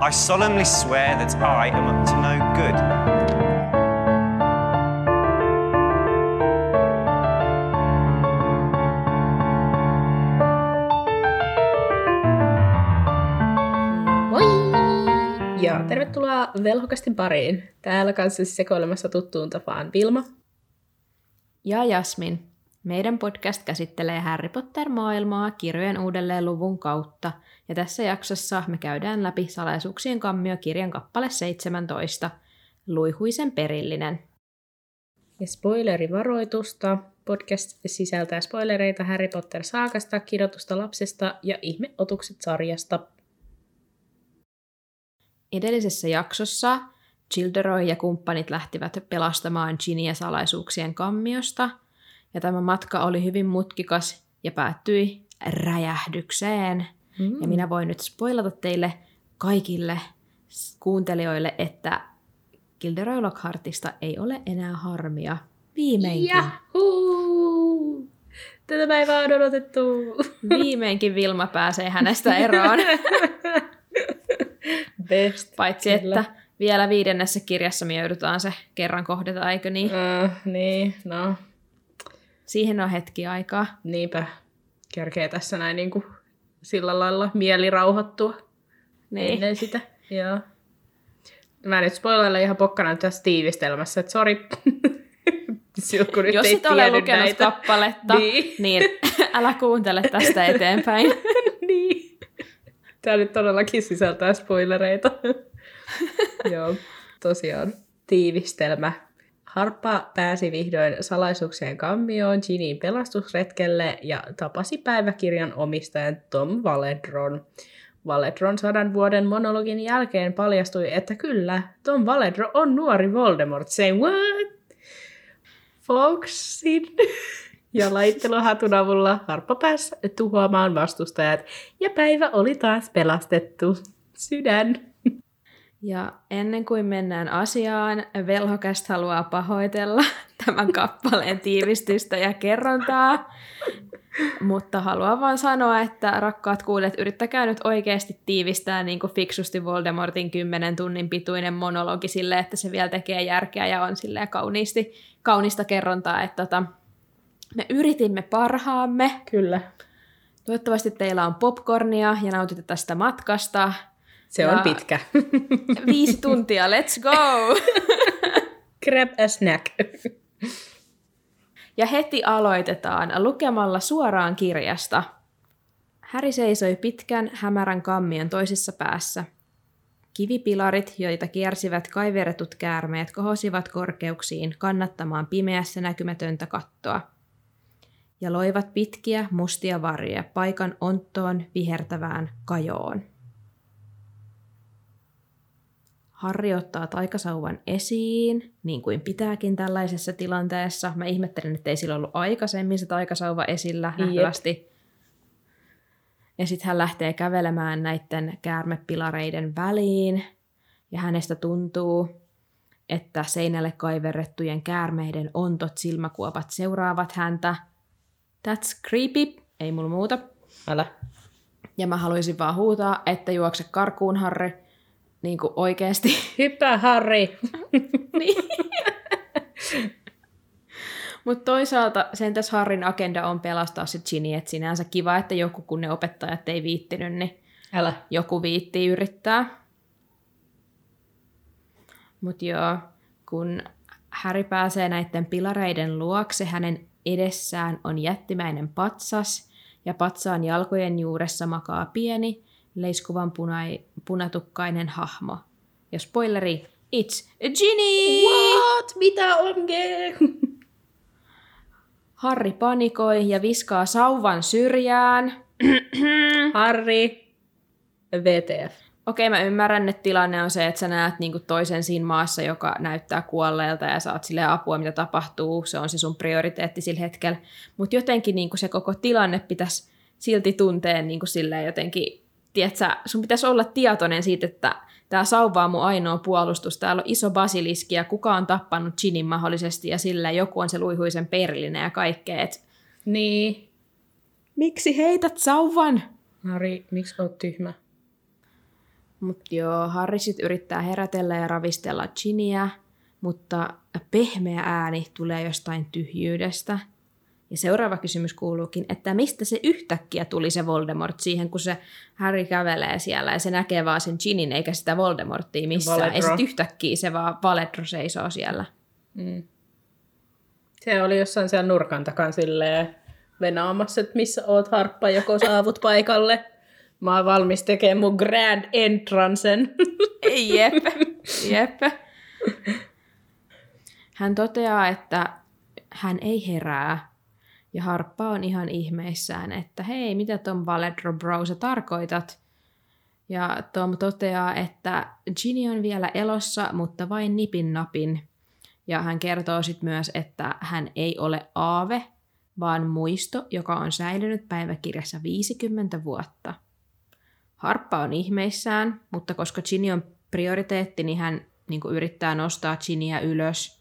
I solemnly swear that I am up to no good. Ja tervetuloa Velhokastin pariin. Täällä kanssa sekoilemassa tuttuun tapaan Vilma. Ja Jasmin. Meidän podcast käsittelee Harry Potter-maailmaa kirjojen uudelleen luvun kautta, ja tässä jaksossa me käydään läpi salaisuuksien kammio kirjan kappale 17, Luihuisen perillinen. Ja spoilerivaroitusta. Podcast sisältää spoilereita Harry Potter-saakasta, kirjoitusta lapsesta ja ihmeotukset sarjasta. Edellisessä jaksossa Childeroy ja kumppanit lähtivät pelastamaan Ginia salaisuuksien kammiosta, ja tämä matka oli hyvin mutkikas ja päättyi räjähdykseen. Mm. Ja minä voin nyt spoilata teille kaikille kuuntelijoille, että Gilderoy Lockhartista ei ole enää harmia. Viimeinkin. Jahuu! Tätä päivää on odotettu. Viimeinkin Vilma pääsee hänestä eroon. Best. Paitsi Kyllä. että vielä viidennessä kirjassa me joudutaan se kerran kohdata, eikö niin? Uh, niin, no, Siihen on hetki aikaa. niinpä. Kerkee tässä näin niin kuin sillä lailla mieli rauhoittua Niin. ennen sitä. Joo. Mä nyt spoilailen ihan pokkana tässä tiivistelmässä, että sori. Silloin, Jos et ole lukenut näitä. kappaletta, Niin. niin. niin älä kuuntele tästä eteenpäin. niin. Tämä nyt todellakin sisältää spoilereita. Joo, tosiaan. Tiivistelmä. Harppa pääsi vihdoin salaisuuksien kammioon Ginin pelastusretkelle ja tapasi päiväkirjan omistajan Tom Valedron. Valedron sadan vuoden monologin jälkeen paljastui, että kyllä, Tom Valedro on nuori Voldemort. Say what? Foxin ja laitteluhatun avulla Harppa pääsi tuhoamaan vastustajat ja päivä oli taas pelastettu. Sydän. Ja ennen kuin mennään asiaan, Velhokäst haluaa pahoitella tämän kappaleen tiivistystä ja kerrontaa. Mutta haluan vaan sanoa, että rakkaat kuulijat, yrittäkää nyt oikeasti tiivistää niin kuin fiksusti Voldemortin 10 tunnin pituinen monologi sille, että se vielä tekee järkeä ja on silleen kauniisti, kaunista kerrontaa. Että tota, me yritimme parhaamme. Kyllä. Toivottavasti teillä on popcornia ja nautitte tästä matkasta. Se Ja- on pitkä. Viisi tuntia, let's go! Grab a snack. Ja heti aloitetaan lukemalla suoraan kirjasta. Häri seisoi pitkän, hämärän kammion toisessa päässä. Kivipilarit, joita kiersivät kaiveretut käärmeet, kohosivat korkeuksiin kannattamaan pimeässä näkymätöntä kattoa. Ja loivat pitkiä, mustia varjoja paikan onttoon vihertävään kajoon. Harri ottaa taikasauvan esiin, niin kuin pitääkin tällaisessa tilanteessa. Mä ihmettelen, että ei sillä ollut aikaisemmin se taikasauva esillä Jep. nähtävästi. Ja sitten hän lähtee kävelemään näiden käärmepilareiden väliin. Ja hänestä tuntuu, että seinälle kaiverrettujen käärmeiden ontot silmäkuopat seuraavat häntä. That's creepy, ei mulla muuta. Älä. Ja mä haluaisin vaan huutaa, että juokse karkuun, Harri. Niin kuin oikeesti. Hyppää, Harri. Mutta toisaalta sentäs Harrin agenda on pelastaa se Ginny, että sinänsä kiva, että joku kun ne opettajat ei viittinyt, niin Älä. joku viitti yrittää. Mutta joo, kun Harry pääsee näiden pilareiden luokse, hänen edessään on jättimäinen patsas, ja patsaan jalkojen juuressa makaa pieni, leiskuvan punai, punatukkainen hahmo. Ja spoileri, it's a Ginny! What? Mitä onge? Harri panikoi ja viskaa sauvan syrjään. Harri. VTF. Okei, mä ymmärrän, että tilanne on se, että sä näet niinku toisen siinä maassa, joka näyttää kuolleelta ja saat sille apua, mitä tapahtuu. Se on se sun prioriteetti sillä hetkellä. Mutta jotenkin niinku se koko tilanne pitäisi silti tuntea niinku silleen jotenkin, tiedätkö, sun pitäisi olla tietoinen siitä, että tämä sauva on mun ainoa puolustus. Täällä on iso basiliski ja kuka on tappanut Ginin mahdollisesti ja sillä joku on se luihuisen perillinen ja kaikkea. Et Niin. miksi heität sauvan? Harri, miksi oot tyhmä? Mutta joo, Harry sit yrittää herätellä ja ravistella Giniä, mutta pehmeä ääni tulee jostain tyhjyydestä. Ja seuraava kysymys kuuluukin, että mistä se yhtäkkiä tuli se Voldemort siihen, kun se Harry kävelee siellä ja se näkee vaan sen Ginin eikä sitä Voldemorttia missään. Valedro. Ei sit yhtäkkiä se vaan Valedro seisoo siellä. Mm. Se oli jossain siellä nurkan takan silleen venaamassa, että missä oot harppa, joko saavut paikalle. Mä oon valmis tekemään mun grand entrancen. Jep, jep. Hän toteaa, että hän ei herää. Ja Harppa on ihan ihmeissään, että hei, mitä Tom Valedro bro sä tarkoitat? Ja Tom toteaa, että Ginny on vielä elossa, mutta vain nipin napin. Ja hän kertoo sitten myös, että hän ei ole aave, vaan muisto, joka on säilynyt päiväkirjassa 50 vuotta. Harppa on ihmeissään, mutta koska Ginny on prioriteetti, niin hän niin yrittää nostaa Ginnyä ylös.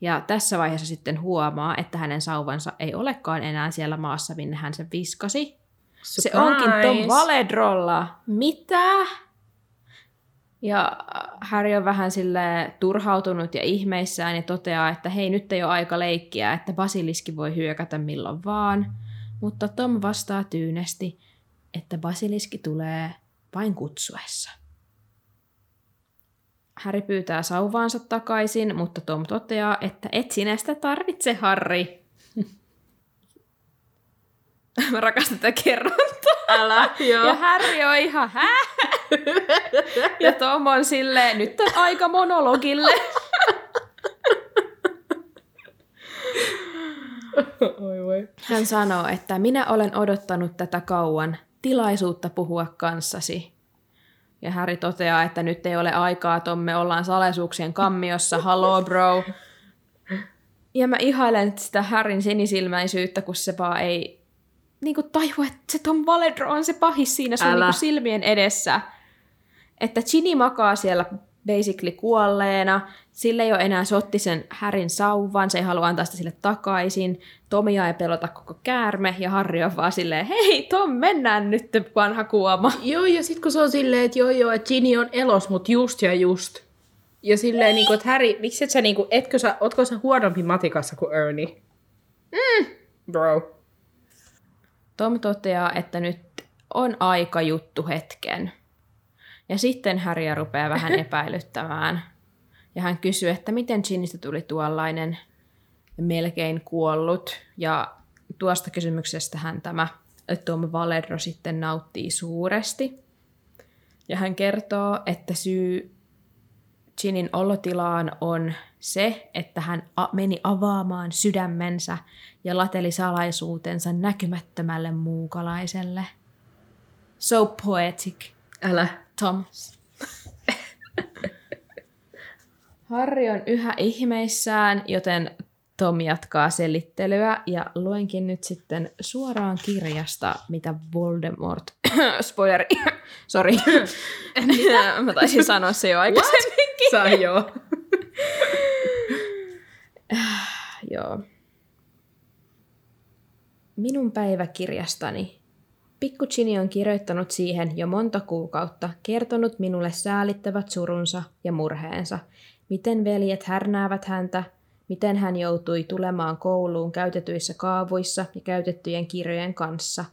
Ja tässä vaiheessa sitten huomaa, että hänen sauvansa ei olekaan enää siellä maassa, minne hän sen viskasi. Se onkin Tom Valedrolla. Mitä? Ja Harry on vähän sille turhautunut ja ihmeissään ja toteaa, että hei, nyt ei ole aika leikkiä, että basiliski voi hyökätä milloin vaan. Mutta Tom vastaa tyynesti, että basiliski tulee vain kutsuessa. Harry pyytää sauvaansa takaisin, mutta Tom toteaa, että et sinä sitä tarvitse, Harry. Mä rakastan tätä kerrontaa. Älä, joo. Ja Harry on ihan, hä? Ja Tom on silleen, nyt on aika monologille. Oi voi. Hän sanoo, että minä olen odottanut tätä kauan, tilaisuutta puhua kanssasi. Ja Harry toteaa, että nyt ei ole aikaa, Tom, me ollaan salaisuuksien kammiossa, hello bro. Ja mä ihailen sitä Harryn sinisilmäisyyttä, kun se vaan ei niin kuin tajua, että se Tom Valedro on se pahis siinä sun Älä. niin kuin silmien edessä. Että Ginny makaa siellä basically kuolleena, sille ei ole enää sotti sen Härin sauvan, se ei halua antaa sitä sille takaisin, Tomia ei pelota koko käärme, ja Harri on vaan silleen, hei Tom, mennään nyt vanha kuoma. Joo, ja sit kun se on silleen, että joo joo, että Ginny on elos, mut just ja just. Ja silleen, niin kuin, että Harry, miksi et sä, niin kuin, etkö sä, ootko sä huonompi matikassa kuin Ernie? Mm. Bro. Tom toteaa, että nyt on aika juttu hetken. Ja sitten Harry rupeaa vähän epäilyttämään. Ja hän kysyy, että miten Ginnystä tuli tuollainen melkein kuollut. Ja tuosta kysymyksestä hän tämä Tom Valedro sitten nauttii suuresti. Ja hän kertoo, että syy Ginin olotilaan on se, että hän a- meni avaamaan sydämensä ja lateli salaisuutensa näkymättömälle muukalaiselle. So poetic, Älä. Thomas. Harri on yhä ihmeissään, joten Tom jatkaa selittelyä ja luenkin nyt sitten suoraan kirjasta, mitä Voldemort... Spoileri. Sorry. Mitä? Mä taisin sanoa se jo aikaisemmin. Saa joo. Joo. Minun päiväkirjastani. Pikku Ginny on kirjoittanut siihen jo monta kuukautta, kertonut minulle säälittävät surunsa ja murheensa, miten veljet härnäävät häntä, miten hän joutui tulemaan kouluun käytetyissä kaavuissa ja käytettyjen kirjojen kanssa,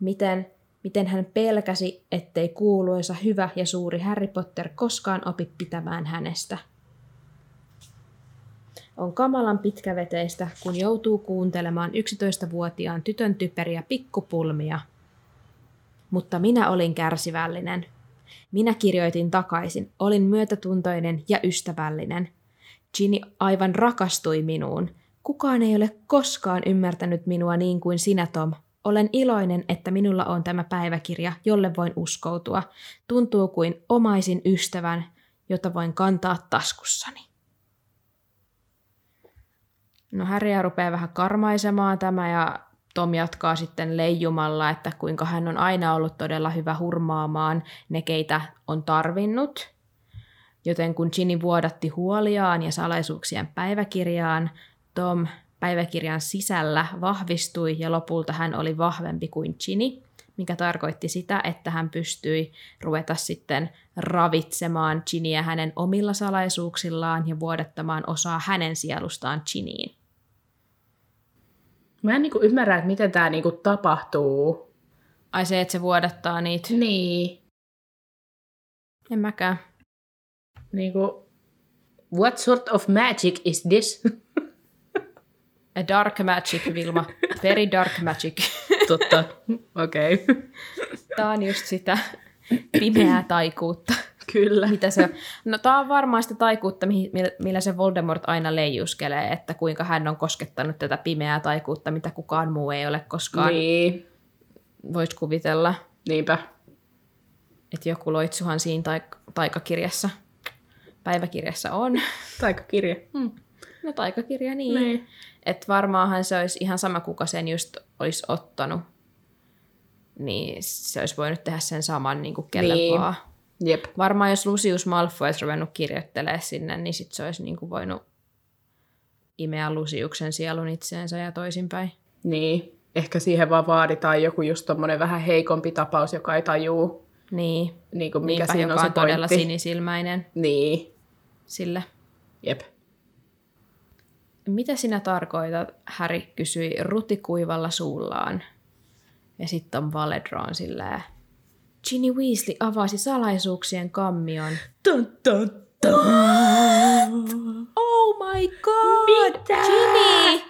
miten, miten hän pelkäsi, ettei kuuluisa hyvä ja suuri Harry Potter koskaan opi pitämään hänestä. On kamalan pitkäveteistä, kun joutuu kuuntelemaan 11-vuotiaan tytön typeriä pikkupulmia. Mutta minä olin kärsivällinen. Minä kirjoitin takaisin, olin myötätuntoinen ja ystävällinen. Ginny aivan rakastui minuun. Kukaan ei ole koskaan ymmärtänyt minua niin kuin sinä, Tom. Olen iloinen, että minulla on tämä päiväkirja, jolle voin uskoutua. Tuntuu kuin omaisin ystävän, jota voin kantaa taskussani. No Häriä rupeaa vähän karmaisemaan tämä ja Tom jatkaa sitten leijumalla, että kuinka hän on aina ollut todella hyvä hurmaamaan ne, keitä on tarvinnut. Joten kun Ginny vuodatti huoliaan ja salaisuuksien päiväkirjaan, Tom päiväkirjan sisällä vahvistui ja lopulta hän oli vahvempi kuin Ginny. mikä tarkoitti sitä, että hän pystyi ruveta sitten ravitsemaan Giniä hänen omilla salaisuuksillaan ja vuodattamaan osaa hänen sielustaan Giniin. Mä en niinku ymmärrä, että miten tämä niinku tapahtuu. Ai se, että se vuodattaa niitä. Niin. En mäkään. Niinku, what sort of magic is this? A dark magic, Vilma. Very dark magic. Totta. Okei. Okay. Tämä on just sitä pimeää taikuutta. Kyllä. Mitä se, no tämä on varmaan sitä taikuutta, millä- se Voldemort aina leijuskelee, että kuinka hän on koskettanut tätä pimeää taikuutta, mitä kukaan muu ei ole koskaan. Niin. Niin. Voisi kuvitella, Niinpä. että joku loitsuhan siinä taik- taikakirjassa, päiväkirjassa on. Taikakirja. Hmm. No taikakirja niin. Niin. Että varmaanhan se olisi ihan sama, kuka sen just olisi ottanut. Niin se olisi voinut tehdä sen saman niin kuin kelle Niin. vaan. Jep. Varmaan jos Lucius Malfoy olisi ruvennut kirjoittelemaan sinne, niin sit se olisi niin kuin voinut imeä Luciuksen sielun itseensä ja toisinpäin. Niin. Ehkä siihen vaan vaaditaan joku just tommonen vähän heikompi tapaus, joka ei tajuu, Niin, niin kuin mikä Niinpä, siinä on on se todella pointti. sinisilmäinen Niin. sille. Jep. Mitä sinä tarkoitat, Harry kysyi rutikuivalla suullaan. Ja sitten on Valedron silleen, Ginny Weasley avasi salaisuuksien kammion. Dun, dun, dun. Oh my god! Mitä? Ginny!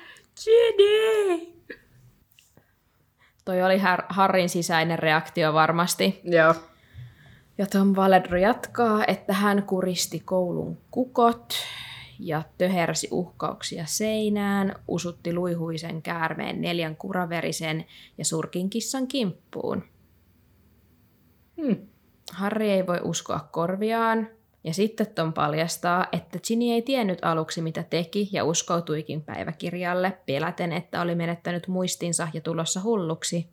Ginny! Toi oli Har- Harrin sisäinen reaktio varmasti. Joo. Ja Tom Valedro jatkaa, että hän kuristi koulun kukot ja töhersi uhkauksia seinään, usutti luihuisen käärmeen neljän kuraverisen ja surkin kissan kimppuun. Hmm. Harry ei voi uskoa korviaan, ja sitten Tom paljastaa, että Ginny ei tiennyt aluksi mitä teki ja uskoutuikin päiväkirjalle, peläten, että oli menettänyt muistinsa ja tulossa hulluksi.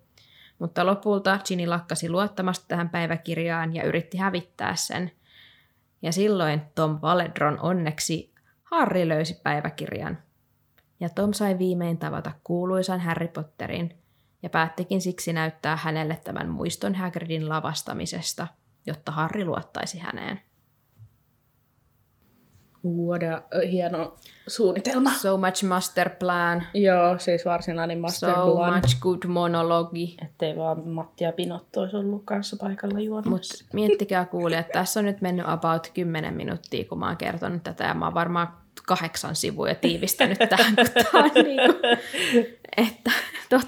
Mutta lopulta Ginny lakkasi luottamasta tähän päiväkirjaan ja yritti hävittää sen. Ja silloin Tom Valedron onneksi Harry löysi päiväkirjan. Ja Tom sai viimein tavata kuuluisan Harry Potterin ja päättikin siksi näyttää hänelle tämän muiston Hagridin lavastamisesta, jotta Harry luottaisi häneen. What a, hieno suunnitelma. So much master plan, Joo, siis varsinainen master so plan. much good monologi. Ettei vaan Matti ja Pinotto olisi ollut kanssa paikalla juomassa. miettikää kuulijat, että tässä on nyt mennyt about 10 minuuttia, kun mä oon kertonut tätä, ja mä oon varmaan kahdeksan sivuja tiivistänyt tähän, kun tää on niinku, että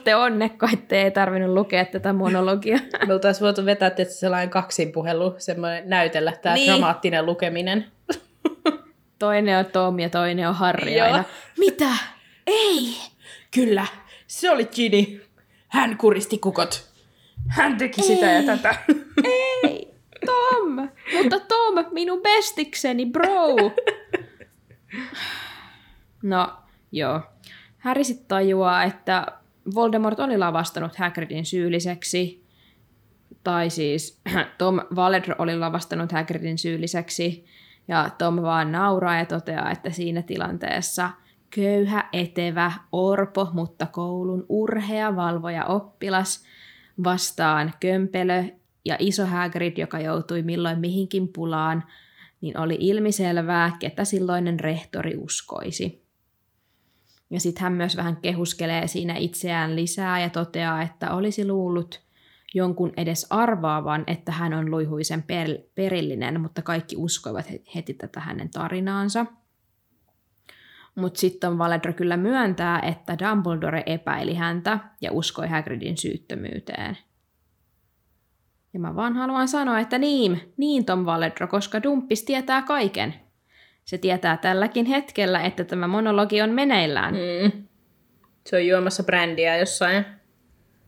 te olette ei tarvinnut lukea tätä monologia. Me oltaisiin voitu vetää tietysti sellainen kaksinpuhelu, semmoinen näytellä tämä Niin. dramaattinen lukeminen. Toinen on Tom ja toinen on Harry Joo. aina. Mitä? Ei! Kyllä, se oli Ginny. Hän kuristi kukot. Hän teki sitä ja tätä. Ei! Tom! Mutta Tom, minun bestikseni, bro! No, joo. Harry sitten tajuaa, että Voldemort oli lavastanut Hagridin syylliseksi. Tai siis Tom Valedro oli lavastanut Hagridin syylliseksi. Ja Tom vaan nauraa ja toteaa, että siinä tilanteessa köyhä, etevä, orpo, mutta koulun urhea, valvoja oppilas vastaan kömpelö ja iso Hagrid, joka joutui milloin mihinkin pulaan, niin oli ilmiselvää, ketä silloinen rehtori uskoisi. Ja sitten hän myös vähän kehuskelee siinä itseään lisää ja toteaa, että olisi luullut jonkun edes arvaavan, että hän on luihuisen per- perillinen, mutta kaikki uskoivat he- heti tätä hänen tarinaansa. Mutta sitten Valedro kyllä myöntää, että Dumbledore epäili häntä ja uskoi Hagridin syyttömyyteen. Ja mä vaan haluan sanoa, että niin, niin Tom Valedro, koska Dumppis tietää kaiken. Se tietää tälläkin hetkellä, että tämä monologi on meneillään. Mm. Se on juomassa brändiä jossain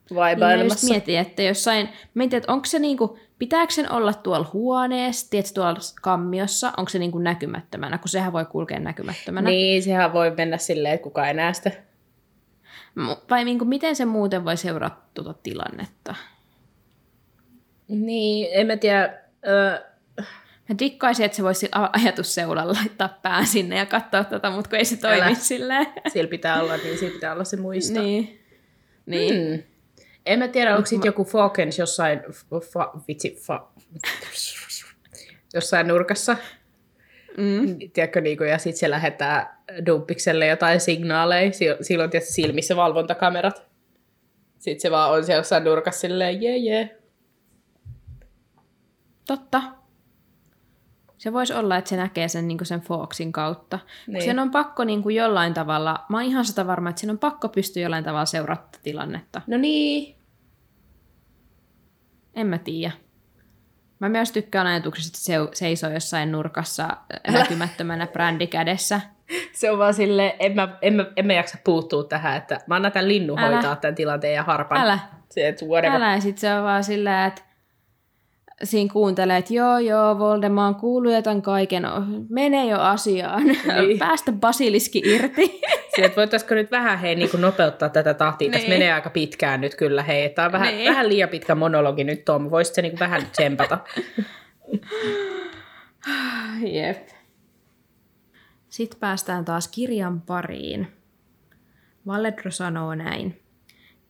Niin vaibailemassa. mietin, että jossain, mietin, että onko se niinku, pitääkö sen olla tuolla huoneessa, tiedätkö, tuolla kammiossa, onko se niinku näkymättömänä, kun sehän voi kulkea näkymättömänä. Niin, sehän voi mennä silleen, että kukaan ei näe sitä. Vai niinku, miten se muuten voi seurata tuota tilannetta? Niin, en mä tiedä. Ö, Mä dikkaisin, että se voisi ajatusseulalla laittaa pään sinne ja katsoa tätä, mutta kun ei se toimi Älä. silleen. sillä pitää olla, niin sillä pitää olla se muisto. niin. Niin. Mm. En mä tiedä, onko sitten joku Fawkens jossain, fa, vitsi, fa, jossain nurkassa. Mm. Tiedätkö, niin kuin, ja sitten se lähettää dumpikselle jotain signaaleja. Sil- Silloin tietysti silmissä valvontakamerat. Sitten se vaan on siellä jossain nurkassa silleen, jee, jee. Totta. Se voisi olla, että se näkee sen, niin sen Foxin kautta. Niin. Sen on pakko niin kuin jollain tavalla, mä oon ihan sitä varma, että sen on pakko pystyä jollain tavalla seurata tilannetta. No niin. En mä tiedä. Mä myös tykkään ajatuksesta, että se seisoo jossain nurkassa näkymättömänä brändi kädessä. Se on vaan silleen, en mä, en mä, en mä jaksa puuttua tähän, että mä annan tämän linnun Älä. hoitaa tämän tilanteen ja harpan. Älä. Se, että whatever. Älä, ja sit se on vaan silleen, että siinä kuuntelee, että joo, joo, Voldemort kuuluu ja tämän kaiken, mene jo asiaan, Niin. päästä basiliski irti. Se, että voitaisiko nyt vähän hei, niin kuin nopeuttaa tätä tahtia. Tässä Niin. menee aika pitkään nyt kyllä. Hei, tämä on vähän, Niin. vähän liian pitkä monologi nyt Tom. Voisit se niin kuin vähän tsempata? Jep. Sitten päästään taas kirjan pariin. Valedro sanoo näin.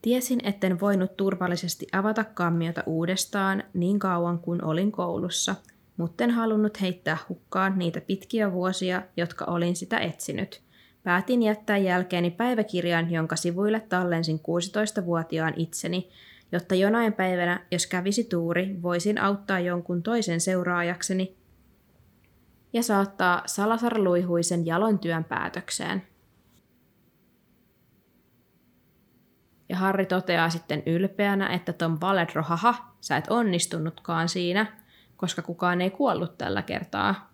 Tiesin, etten voinut turvallisesti avata kammiota uudestaan niin kauan kuin olin koulussa, mutten halunnut heittää hukkaan niitä pitkiä vuosia, jotka olin sitä etsinyt. Päätin jättää jälkeeni päiväkirjan, jonka sivuille tallensin 16-vuotiaan itseni, jotta jonain päivänä, jos kävisi tuuri, voisin auttaa jonkun toisen seuraajakseni ja saattaa Salasar Luihuisen jalon työn päätökseen. Ja Harri toteaa sitten ylpeänä, että Tom Valedro, haha, sä et onnistunutkaan siinä, koska kukaan ei kuollut tällä kertaa.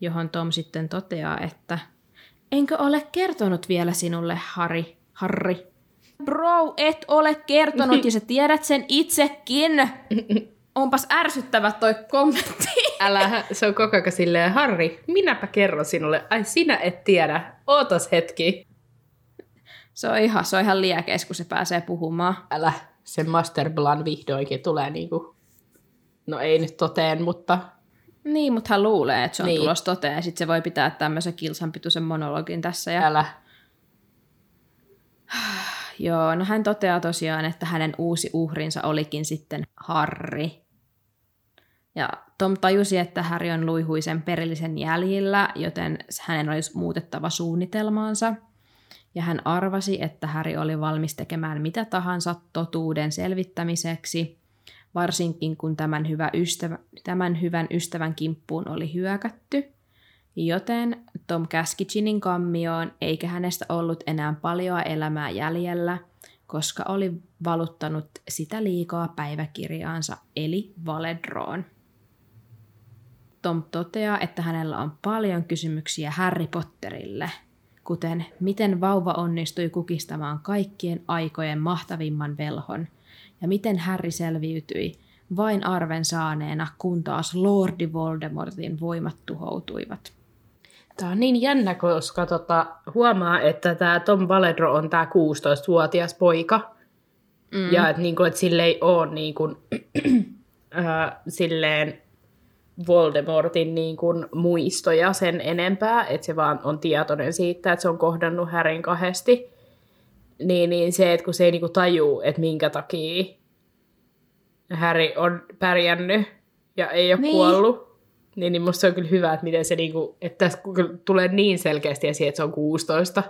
Johon Tom sitten toteaa, että enkö ole kertonut vielä sinulle, Harri, Harri. Bro, et ole kertonut ja sä tiedät sen itsekin. Onpas ärsyttävä toi kommentti. Älä, se on koko ajan silleen, Harri, minäpä kerron sinulle. Ai sinä et tiedä. Ootas hetki. Se on ihan, se on ihan liekeis, kun se pääsee puhumaan. Älä, se Master Plan vihdoinkin tulee niinku, no ei nyt toteen, mutta Niin, mutta hän luulee, että se on niin. tulos toteen, ja sitten se voi pitää tämmöisen kilsanpituisen monologin tässä. Ja... älä. Joo, no hän toteaa tosiaan, että hänen uusi uhrinsa olikin sitten Harri. Ja Tom tajusi, että Harry on luihuisen perillisen jäljillä, joten hänen olisi muutettava suunnitelmaansa. Ja hän arvasi, että Harry oli valmis tekemään mitä tahansa totuuden selvittämiseksi, varsinkin kun tämän, hyvä ystävä, tämän hyvän ystävän kimppuun oli hyökätty. Joten Tom käski Ginin kammioon, eikä hänestä ollut enää paljoa elämää jäljellä, koska oli valuttanut sitä liikaa päiväkirjaansa, eli Valedroon. Tom toteaa, että hänellä on paljon kysymyksiä Harry Potterille, kuten miten vauva onnistui kukistamaan kaikkien aikojen mahtavimman velhon, ja miten Harry selviytyi vain arven saaneena, kun taas Lordi Voldemortin voimat tuhoutuivat. Tämä on niin jännä, koska tota, huomaa, että tämä Tom Valedro on tämä 16-vuotias poika. Mm. Ja että niinku, et sille ei ole niinku, äh, silleen Voldemortin niinku, muistoja sen enempää, että se vaan on tietoinen siitä, että se on kohdannut Härin kahdesti. Niin, niin se, että kun se ei niinku tajuu, että minkä takia Häri on pärjännyt ja ei ole niin. Niin. kuollut, niin, niin musta se on kyllä hyvä, että miten se niinku, että tässä tulee niin selkeästi esiin, että se on 16.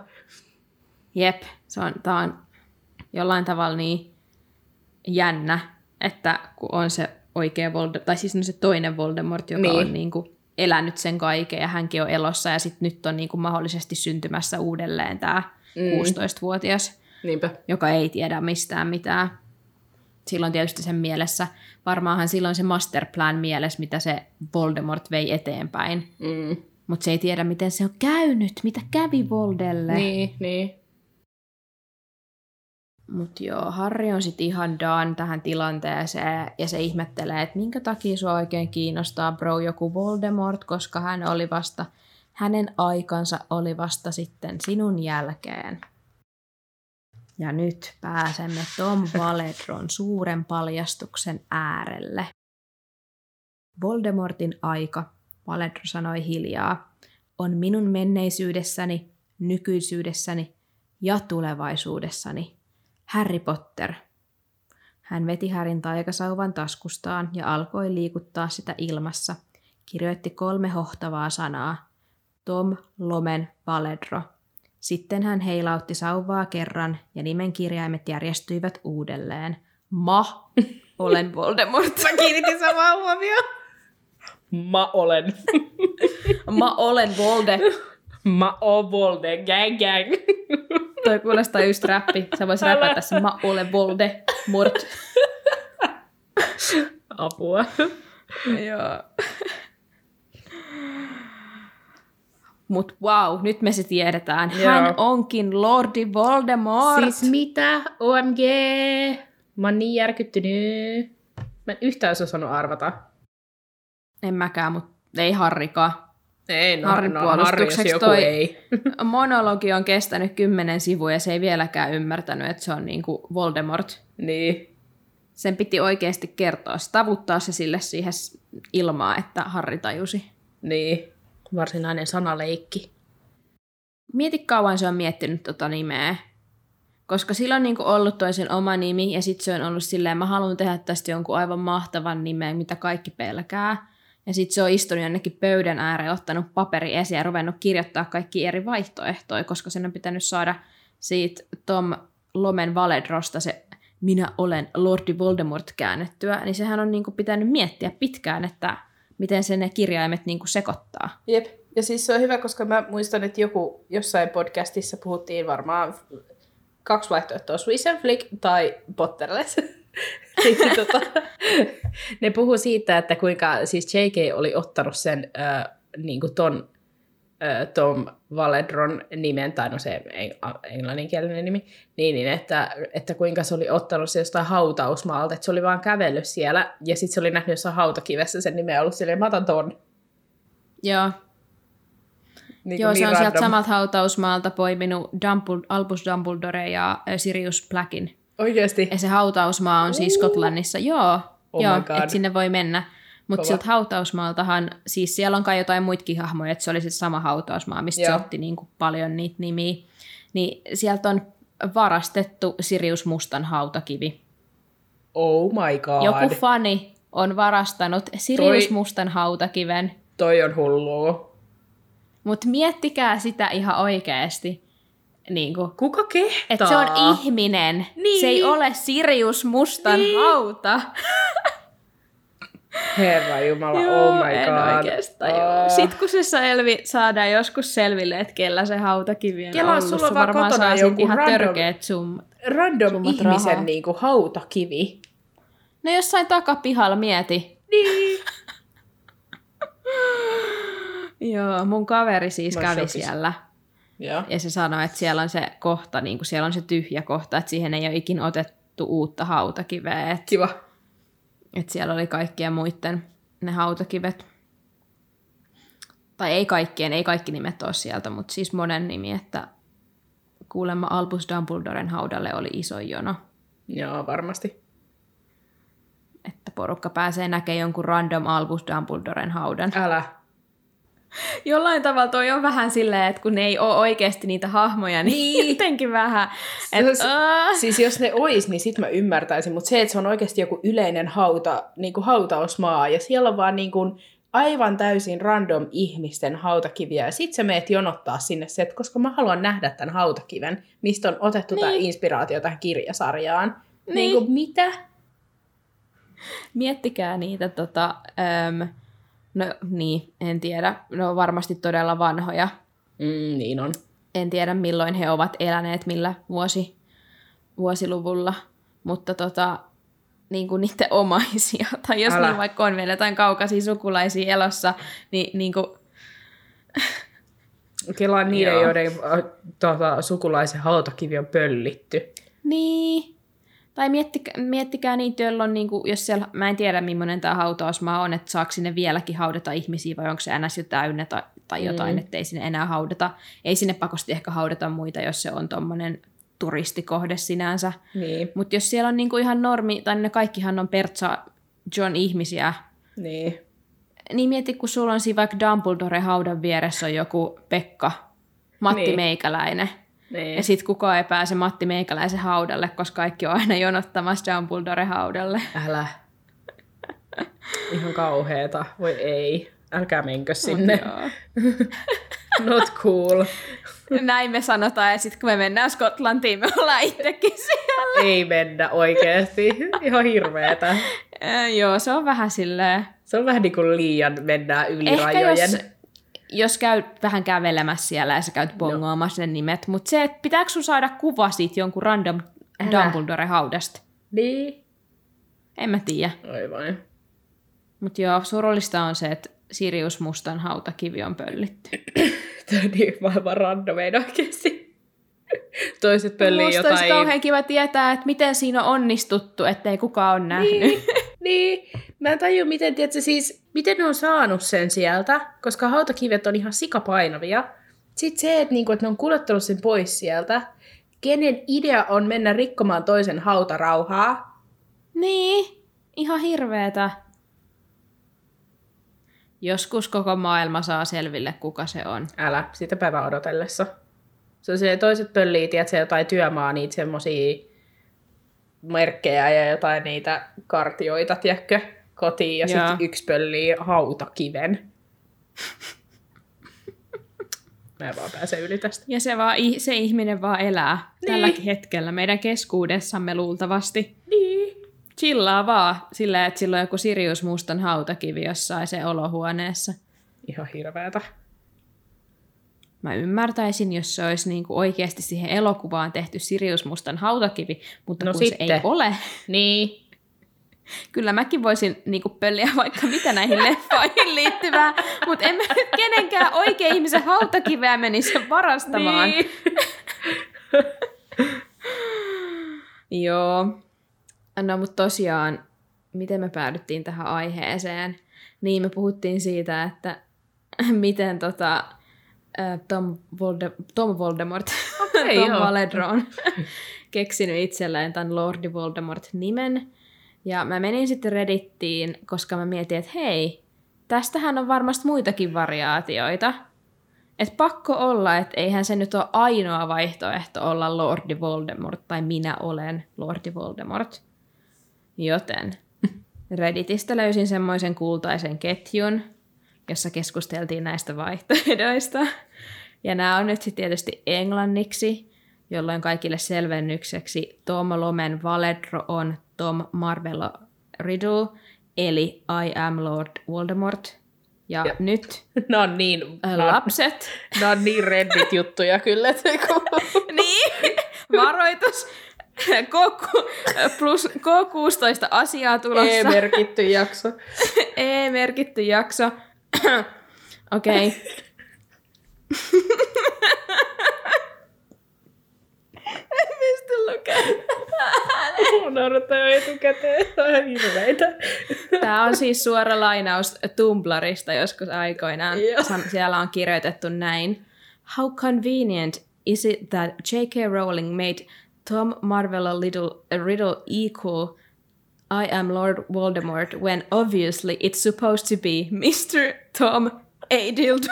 Jep, se on, tää on jollain tavalla niin jännä, että kun on se oikea Voldemort, tai siis no se toinen Voldemort, joka Niin. on niin kuin elänyt sen kaiken ja hänkin on elossa ja sitten nyt on niin kuin mahdollisesti syntymässä uudelleen tämä mm. 16-vuotias, Niinpä. joka ei tiedä mistään mitään. Silloin tietysti sen mielessä, varmaanhan silloin se masterplan mielessä, mitä se Voldemort vei eteenpäin. Mm. Mutta se ei tiedä, miten se on käynyt, mitä kävi Voldelle. Niin, niin. Mutta joo, Harri on sitten ihan done tähän tilanteeseen ja se ihmettelee, että minkä takia sua oikein kiinnostaa bro joku Voldemort, koska hän oli vasta, hänen aikansa oli vasta sitten sinun jälkeen. Ja nyt pääsemme Tom Valedron suuren paljastuksen äärelle. Voldemortin aika, Valedro sanoi hiljaa, on minun menneisyydessäni, nykyisyydessäni ja tulevaisuudessani. Harry Potter. Hän veti Härin taikasauvan taskustaan ja alkoi liikuttaa sitä ilmassa. Kirjoitti kolme hohtavaa sanaa. Tom Lomen Valedro. Sitten hän heilautti sauvaa kerran ja nimen kirjaimet järjestyivät uudelleen. Ma, olen Voldemort. Mä kiinnitin samaa huomioon. Mä olen. Ma olen Volde. Mä oon Volde, gang gang. Toi kuulostaa just räppi. Sä vois räpätä tässä Ma olen Volde. Mort. Apua. Joo. Mut wow, nyt me se tiedetään. Joo. Hän onkin Lordi Voldemort. Siis mitä? OMG. Mä oon niin järkyttynyt. Mä en yhtään olisi osannut arvata. En mäkään, mutta ei Harrikaan. Ei, no, Harrin no Harri, jos joku toi- ei. Monologi on kestänyt kymmenen sivua ja se ei vieläkään ymmärtänyt, että se on niinku Voldemort. niin. Sen piti oikeasti kertoa, tavuttaa se sille siihen ilmaa, että Harri tajusi. Niin. Varsinainen sanaleikki. Mieti kauan se on miettinyt tota nimeä. Koska sillä on niinku ollut toisen oma nimi ja sitten se on ollut silleen, mä haluan tehdä tästä jonkun aivan mahtavan nimen, mitä kaikki pelkää. Ja sitten se on istunut jonnekin pöydän ääreen, ottanut paperi esiin ja ruvennut kirjoittaa kaikki eri vaihtoehtoja, koska sen on pitänyt saada siitä Tom Lomen Valedrosta se minä olen Lordi Voldemort käännettyä, niin sehän on niinku pitänyt miettiä pitkään, että miten se ne kirjaimet niinku sekoittaa. Jep. Ja siis se on hyvä, koska mä muistan, että joku jossain podcastissa puhuttiin varmaan kaksi vaihtoehtoa, Swiss Flick tai Potterless. Niin, tota, ne puhuu siitä, että kuinka siis J.K. oli ottanut sen äh, niin kuin ton äh, Tom Valedron nimen, tai no se englanninkielinen nimi, niin, niin että, että kuinka se oli ottanut se jostain hautausmaalta, että se oli vaan kävellyt siellä, ja sitten se oli nähnyt jossain hautakivessä sen nimen ollut silleen, mä otan ton. Joo, Niin Joo, se niin on sieltä samalta hautausmaalta poiminut Dumbledore, Albus Dumbledore ja Sirius Blackin. Oikeesti? Ja se hautausmaa on siis Skotlannissa. Joo, Oh joo että sinne voi mennä. Mutta Kova. sieltä hautausmaaltahan, siis siellä on kai jotain muitakin hahmoja, että se oli se sama hautausmaa, mistä Joo. se otti niin kuin paljon niitä nimiä. Niin sieltä on varastettu Sirius Mustan hautakivi. Oh my god. Joku fani on varastanut Sirius Toi- Mustan hautakiven. Toi on hullua. Mutta miettikää sitä ihan oikeasti. Niin kuin, Kuka kehtaa? Että se on ihminen. Niin. Se ei ole Sirius Mustan Niin. hauta. Herra Jumala, oh my en god. oikeastaan Oh. joo. Sitten kun se selvi, saadaan joskus selville, että kellä se hautakivi on Kelaa, ollut, sulla on varmaan saa joku ihan random- törkeät summat. Random Summat ihmisen rahaa. niinku hautakivi. No jossain takapihalla mieti. Niin. Joo, mun kaveri siis Mä kävi shokissa. siellä. Joo. Ja se sanoi, että siellä on se kohta, niin kuin siellä on se tyhjä kohta, että siihen ei ole ikin otettu uutta hautakiveä. Että Kiva. Että siellä oli kaikkien muiden ne hautakivet. Tai ei kaikkien, ei kaikki nimet ole sieltä, mutta siis monen nimi, että kuulemma Albus Dumbledoren haudalle oli iso jono. Joo, varmasti. Että porukka pääsee näkemään jonkun random Albus Dumbledoren haudan. Älä. Jollain tavalla toi on vähän silleen, että kun ne ei ole oikeasti niitä hahmoja, niin, Niin. jotenkin vähän. Se Et, olisi- uh, Siis jos ne ois, niin sit mä ymmärtäisin, mutta se, että se on oikeasti joku yleinen hauta, niinku hautausmaa, ja siellä on vaan niinku aivan täysin random ihmisten hautakiviä, ja sit sä meet jonottaa sinne se, että koska mä haluan nähdä tämän hautakiven, mistä on otettu niin. tämä Niin. inspiraatio tähän kirjasarjaan. Niin. Niin. Niinku, mitä? Miettikää niitä, tota, äm, no niin, en tiedä, ne on varmasti todella vanhoja. Mm, niin on. En tiedä milloin he ovat eläneet, millä vuosi, vuosiluvulla, mutta tota, niin kuin niiden omaisia, tai jos Älä. niin vaikka on vielä jotain kaukaisia sukulaisia elossa, niin, niin kuin, Kelaan niiden, Joo. joiden äh, tota, sukulaisen hautakivi on pöllitty. niin, tai miettikää, miettikää niitä, joilla on, niin kuin, jos siellä, mä en tiedä millainen tämä hautausmaa on, että saako sinne vieläkin haudata ihmisiä, vai onko se ns. jo täynnä tai, tai jotain, Mm. mm. että ei sinne enää haudata. Ei sinne pakosti ehkä haudata muita, jos se on tuommoinen turistikohde sinänsä. Niin. Mutta jos siellä on niinku ihan normi, tai ne kaikkihan on Pertsa John ihmisiä, Niin. niin mieti, kun sulla on siinä vaikka Dumbledore haudan vieressä on joku Pekka, Matti Niin. Meikäläinen. Niin. Ja sit kukaan ei pääse Matti Meikäläisen haudalle, koska kaikki on aina jonottamassa Dumbledore haudalle. Älä. Ihan kauheeta. Voi ei. Älkää menkö sinne. Not cool. Näin me sanotaan, ja sitten kun me mennään Skotlantiin, me ollaan itsekin siellä. ei mennä oikeesti. Ihan hirveetä. Äh, joo, se on vähän silleen... Se on vähän niin kuin liian mennään yli Ehkä rajojen. jos, jos käyt vähän kävelemässä siellä ja sä käyt bongoamassa ne nimet, mutta se, että pitääkö sun saada kuva siitä jonkun random Älä. Dumbledore-haudasta? Niin. En mä tiedä. Aivan. Mutta joo, surullista on se, että Sirius Mustan hautakivi on pöllitty. Tämä on niin maailman randomein oikeesti. Toiset pöllii Musta olisi jotain... kauhean kiva tietää, että miten siinä on onnistuttu, ettei kukaan ole nähnyt. Niin, niin. Mä en tajua, miten, tiedätkö, siis, miten ne on saanut sen sieltä, koska hautakivet on ihan sikapainavia. Sitten se, että, niinku, että ne on kuljettanut sen pois sieltä, kenen idea on mennä rikkomaan toisen hautarauhaa. Niin, ihan hirveetä. Joskus koko maailma saa selville, kuka se on. Älä, sitä päivää odotellessa. Se on se, toiset pöllii, tiedätkö, jotain työmaa, niitä semmosia merkkejä ja jotain niitä kartioita, tiedätkö, kotiin, ja sitten yksi pöllii hautakiven. Mä en vaan pääse yli tästä. Ja se, vaan, se ihminen vaan elää niin. tälläkin hetkellä meidän keskuudessamme luultavasti. Niin. Chillaa vaan sillä, että sillä on joku Sirius Mustan hautakivi jossain se olohuoneessa. Ihan hirveetä. Mä ymmärtäisin, jos se olisi niinku oikeasti siihen elokuvaan tehty Sirius Mustan hautakivi, mutta No kun se sitten. ei ole. Niin. Kyllä mäkin voisin niinku pölliä vaikka mitä näihin leffoihin liittyvää, mutta en mä nyt kenenkään oikein ihmisen hautakiveä menisi varastamaan. Niin. Joo. No mutta tosiaan, miten me päädyttiin tähän aiheeseen? Niin me puhuttiin siitä, että miten tota, ä, Tom, Volde- Tom Voldemort, Okei, Tom joo. Valedron on keksinyt itselleen tämän Lordi Voldemort-nimen. Ja mä menin sitten Reddittiin, koska mä mietin, että hei, tästähän on varmasti muitakin variaatioita. Et pakko olla, että eihän se nyt ole ainoa vaihtoehto olla Lordi Voldemort, tai minä olen Lordi Voldemort. Joten Redditistä löysin semmoisen kultaisen ketjun, jossa keskusteltiin näistä vaihtoehdoista. Ja nämä on nyt sitten tietysti englanniksi, jolloin kaikille selvennykseksi Tom Lomen Valedro on Tom Marvello Riddle, eli I am Lord Voldemort. Ja, Ja- nyt Ne on niin, lapset ne on niin reddit-juttuja kyllä, että niin, varoitus. K- plus K16 asiaa tulossa. E-merkitty jakso. E-merkitty jakso. Okei. En pysty lukemaan. Mun naurattaa jo etukäteen. Ihan hirveitä. Tämä on siis suora lainaus Tumblrista joskus aikoinaan. Joo. Siellä on kirjoitettu näin. How convenient is it that J.K. Rowling made Tom Marvel a little a riddle equal I am Lord Voldemort when obviously it's supposed to be Mr. Tom A. Dildor.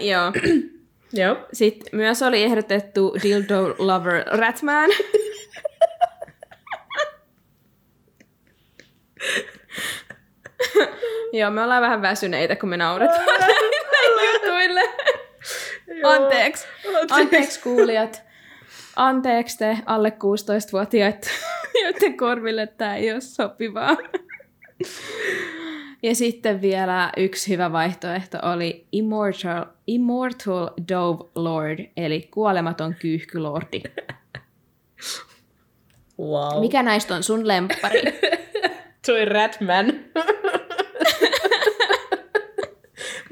Joo. Joo. Sitten myös oli ehdotettu Dildo Lover Ratman. Joo, me ollaan vähän väsyneitä, kun me nauretaan näille jutuille. Anteeksi. Anteeksi kuulijat. Anteeksi te alle 16-vuotiaat, joiden korville tämä ei ole sopivaa. Ja sitten vielä yksi hyvä vaihtoehto oli Immortal, Immortal Dove Lord, eli kuolematon kyyhkylordi. Wow. Mikä näistä on sun lemppari? Toi Ratman.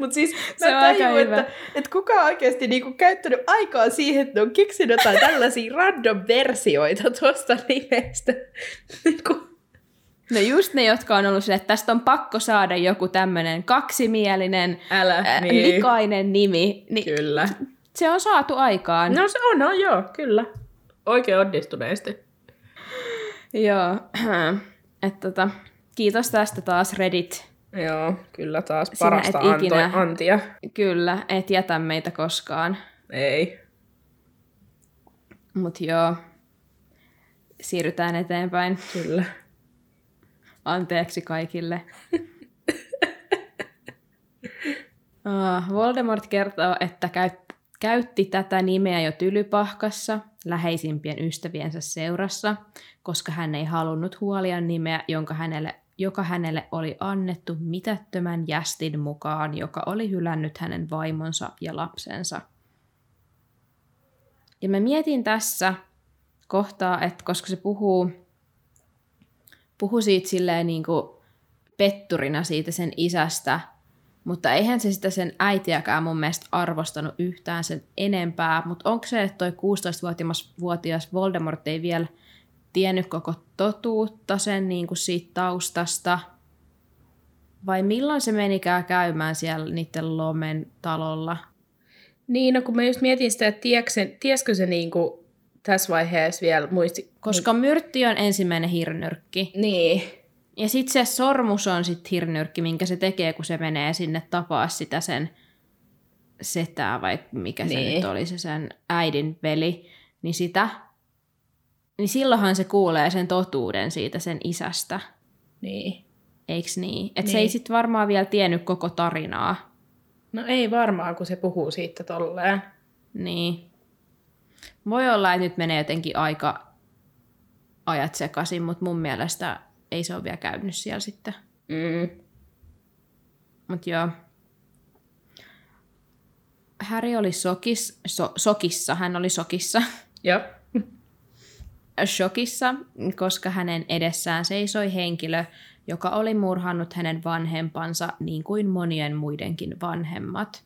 Mut siis Se mä aika tajun, hyvä. että, että kuka on oikeasti niinku käyttänyt aikaa siihen, että ne on keksinyt jotain tällaisia random versioita tuosta nimestä. Niinku, No just ne, jotka on ollut sille, että tästä on pakko saada joku tämmöinen kaksimielinen, Älä, ää, niin. likainen nimi. Niin Kyllä. se on saatu aikaan. No se on, no joo, kyllä. Oikein onnistuneesti. Joo. että tota, kiitos tästä taas Reddit. Joo, kyllä taas Sinä parasta et ikinä- antoi, antia. Kyllä, et jätä meitä koskaan. Ei. Mut joo, siirrytään eteenpäin. Kyllä. Anteeksi kaikille. Ah, Voldemort kertoo, että käy, käytti tätä nimeä jo tylypahkassa läheisimpien ystäviensä seurassa, koska hän ei halunnut huolia nimeä, jonka hänelle, joka hänelle oli annettu mitättömän jästin mukaan, joka oli hylännyt hänen vaimonsa ja lapsensa. Ja mä mietin tässä kohtaa, että koska se puhuu puhui siitä silleen niin kuin petturina siitä sen isästä, mutta eihän se sitä sen äitiäkään mun mielestä arvostanut yhtään sen enempää, mutta onko se, että toi 16-vuotias Voldemort ei vielä tiennyt koko totuutta sen niin kuin siitä taustasta, vai milloin se menikään käymään siellä niiden Lomen talolla? Niin, no kun mä just mietin sitä, että tieksen, tiesikö se niinku tässä vaiheessa vielä muisti... Koska myrtti on ensimmäinen hirnyrkki. Niin. Ja sitten se sormus on sitten hirnyrkki, minkä se tekee, kun se menee sinne tapaa sitä sen setää, vai mikä se Niin. nyt oli, se sen äidin veli, niin sitä, niin silloinhan se kuulee sen totuuden siitä sen isästä, Niin. eiks niin? Että Niin. se ei sitten varmaan vielä tiennyt koko tarinaa. No ei varmaan, kun se puhuu siitä tolleen. Niin. Voi olla, että nyt menee jotenkin aika ajat sekaisin, mutta mun mielestä ei se ole vielä käynyt siellä sitten. Mm. Mut joo. Häri oli sokis, so, sokissa, hän oli sokissa, Joo. Shokissa, koska hänen edessään seisoi henkilö, joka oli murhannut hänen vanhempansa niin kuin monien muidenkin vanhemmat.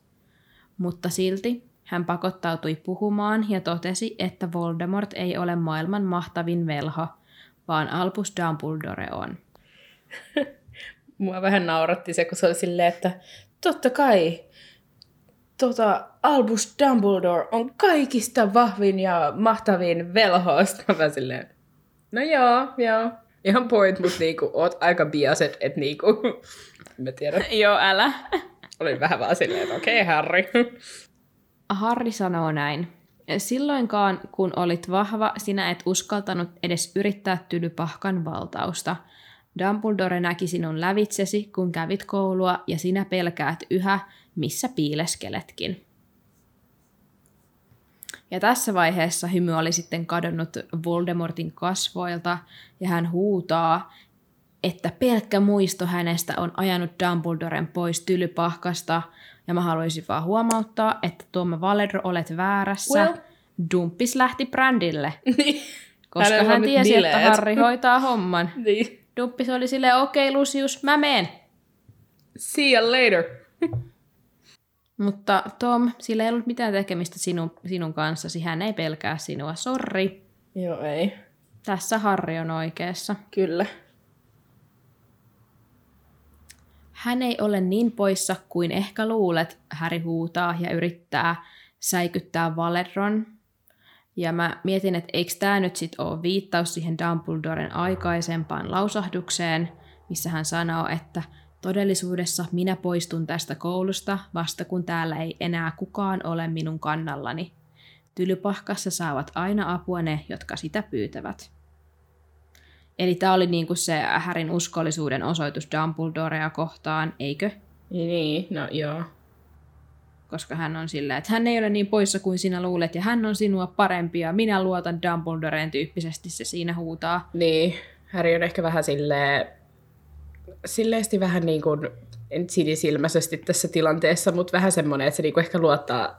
Mutta silti hän pakottautui puhumaan ja totesi, että Voldemort ei ole maailman mahtavin velho, vaan Albus Dumbledore on. Mua vähän nauratti se, kun se oli silleen, että totta kai tota, Albus Dumbledore on kaikista vahvin ja mahtavin velho. Sitten mä silleen, no joo, joo. Ihan point, mutta niinku, oot aika biaset, että niinku, mä tiedän, Joo, älä. olin vähän vaan silleen, että okei, okay, Harry. Harri sanoo näin. Silloinkaan, kun olit vahva, sinä et uskaltanut edes yrittää tylypahkan valtausta. Dumbledore näki sinun lävitsesi, kun kävit koulua, ja sinä pelkäät yhä, missä piileskeletkin. Ja tässä vaiheessa hymy oli sitten kadonnut Voldemortin kasvoilta, ja hän huutaa, että pelkkä muisto hänestä on ajanut Dumbledoren pois tylypahkasta, ja mä haluaisin vaan huomauttaa, että Tuomo Valedro olet väärässä. Well. Dumppis lähti Brandille, niin. koska hän nyt tiesi, että bileet. Harri hoitaa homman. niin. Dumppis oli silleen, okei okay, Lucius, mä meen. See you later. Mutta Tom, sillä ei ollut mitään tekemistä sinun, sinun kanssasi, hän ei pelkää sinua, sorri. Joo, ei. Tässä Harri on oikeassa. Kyllä. Hän ei ole niin poissa kuin ehkä luulet, Häri huutaa ja yrittää säikyttää Valedron. Ja mä mietin, että eikö tämä nyt sit ole viittaus siihen Dumbledoren aikaisempaan lausahdukseen, missä hän sanoo, että todellisuudessa minä poistun tästä koulusta vasta kun täällä ei enää kukaan ole minun kannallani. Tylypahkassa saavat aina apua ne, jotka sitä pyytävät. Eli tämä oli niinku se Härin uskollisuuden osoitus Dumbledorea kohtaan, eikö? Niin, no joo. Koska hän on silleen, että hän ei ole niin poissa kuin sinä luulet, ja hän on sinua parempi, ja minä luotan Dumbledoreen tyyppisesti se siinä huutaa. Niin, Harry on ehkä vähän silleen, silleesti vähän niin kuin, en sinisilmäisesti tässä tilanteessa, mutta vähän semmoinen, että se niin kuin ehkä luottaa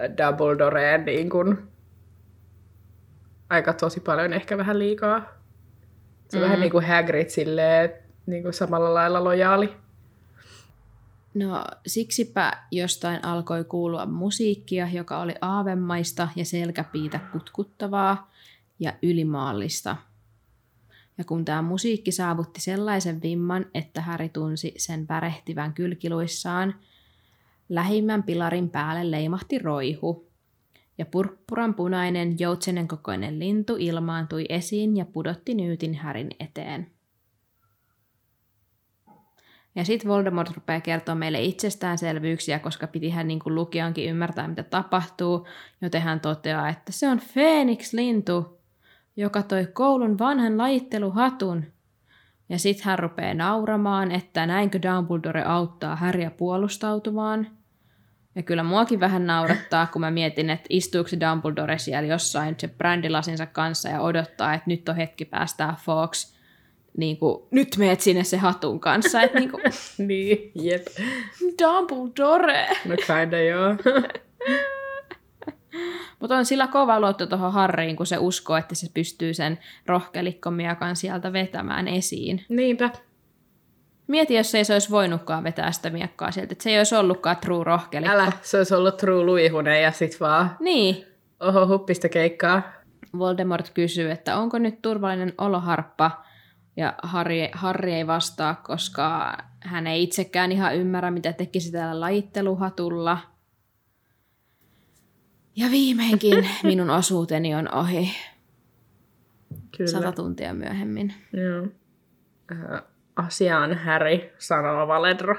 Dumbledoreen niin kuin, aika tosi paljon, ehkä vähän liikaa. Se on mm. vähän niin kuin Hagrid silleen, niin kuin samalla lailla lojaali. No siksipä jostain alkoi kuulua musiikkia, joka oli aavemaista ja selkäpiitä kutkuttavaa ja ylimaallista. Ja kun tämä musiikki saavutti sellaisen vimman, että Häri tunsi sen värehtivän kylkiluissaan, lähimmän pilarin päälle leimahti roihu. Ja purppuran punainen joutsenen kokoinen lintu ilmaantui esiin ja pudotti nyytin Härin eteen. Ja sitten Voldemort rupeaa kertoa meille itsestäänselvyyksiä, koska pitihän niin kuin lukijankin ymmärtää, mitä tapahtuu, joten hän toteaa, että se on Phoenix-lintu, joka toi koulun vanhan lajitteluhatun. Ja sitten hän rupeaa nauramaan, että näinkö Dumbledore auttaa Häriä puolustautumaan. Ja kyllä muakin vähän naurattaa, kun mä mietin, että istuuko se Dumbledore siellä jossain se brändilasinsa kanssa ja odottaa, että nyt on hetki päästää Fox – niin kuin, nyt meet sinne se hatun kanssa. Että niin kuin, niin, jep. Dumbledore! No kinda joo. Mutta on sillä kova luotto tuohon Harriin, kun se uskoo, että se pystyy sen rohkelikkomiakan sieltä vetämään esiin. Niinpä. Mieti, jos ei se olisi voinutkaan vetää sitä miekkaa sieltä, että se ei olisi ollutkaan true rohkelikko. Älä, se olisi ollut true luihune ja sit vaan, Niin. oho, huppista keikkaa. Voldemort kysyy, että onko nyt turvallinen olo Harppa, ja Harry, Harry ei vastaa, koska hän ei itsekään ihan ymmärrä, mitä tekisi täällä lajitteluhatulla. Ja viimeinkin minun osuuteni on ohi. Kyllä. Sata tuntia myöhemmin. Joo. Äh, asiaan Harry, sanoo Valedro.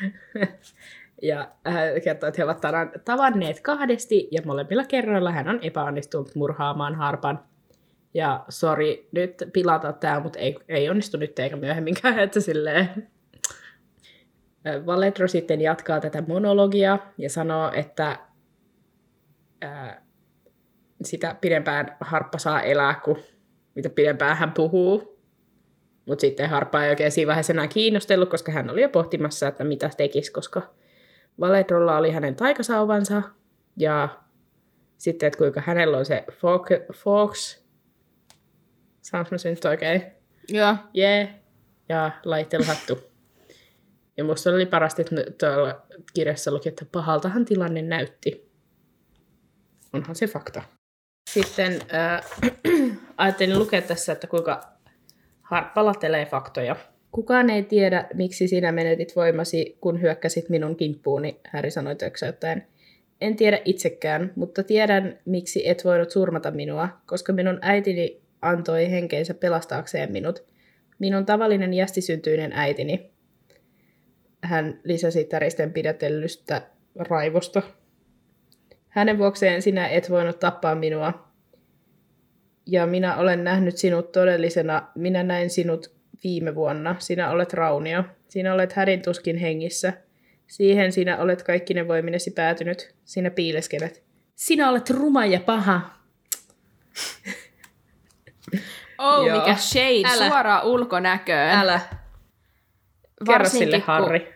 ja hän kertoo, että he ovat tavan- tavanneet kahdesti ja molemmilla kerroilla hän on epäonnistunut murhaamaan harpan. Ja sori nyt pilata tämä, mutta ei, ei onnistu nyt eikä myöhemminkään, että silleen... Äh, Valedro sitten jatkaa tätä monologia ja sanoo, että ää, sitä pidempään harppa saa elää, kun mitä pidempään hän puhuu. Mutta sitten Harppa ei oikein siinä vaiheessa enää kiinnostellut, koska hän oli jo pohtimassa, että mitä tekisi, koska Valedrolla oli hänen taikasauvansa. Ja sitten, että kuinka hänellä on se Fox, Fox saanko mä sen nyt oikein? Joo. Yeah. Ja laitteluhattu. Ja musta oli parasta, että tuolla kirjassa luki, että pahaltahan tilanne näytti. Onhan se fakta. Sitten äh, ajattelin lukea tässä, että kuinka Harppa latelee faktoja. Kukaan ei tiedä, miksi sinä menetit voimasi, kun hyökkäsit minun kimppuuni, Häri sanoi töksäyttäen. En tiedä itsekään, mutta tiedän, miksi et voinut surmata minua, koska minun äitini antoi henkeensä pelastaakseen minut. Minun tavallinen jästisyntyinen äitini. Hän lisäsi täristen pidätellystä raivosta. Hänen vuokseen sinä et voinut tappaa minua. Ja minä olen nähnyt sinut todellisena. Minä näin sinut viime vuonna. Sinä olet raunio. Sinä olet hädin tuskin hengissä. Siihen sinä olet kaikki ne voiminesi päätynyt. Sinä piileskelet. Sinä olet ruma ja paha. Oh, Joo. mikä shade, Älä. suoraan ulkonäköön. Älä. Kerro Varsinkin, sille kun- Harri.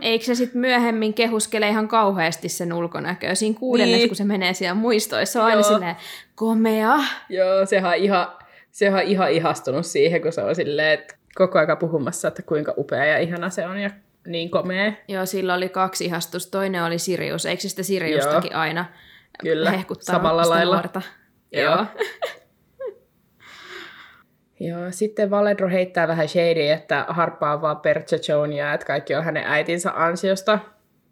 Eikö se sitten myöhemmin kehuskele ihan kauheasti sen ulkonäköä? Siinä kuudennes, Niin. kun se menee siellä muistoissa, on aina Joo. silleen komea. Joo, sehän on ihan, sehän on ihan ihastunut siihen, kun se on silleen, että koko aika puhumassa, että kuinka upea ja ihana se on ja niin komea. Joo, sillä oli kaksi ihastusta. Toinen oli Sirius. Eikö se sitä Siriustakin aina Kyllä, hehkuttaa samalla lailla. nuorta? Joo. Joo. Joo, sitten Valedro heittää vähän shadea, että harppaa vaan Percha Jonia, että kaikki on hänen äitinsä ansiosta.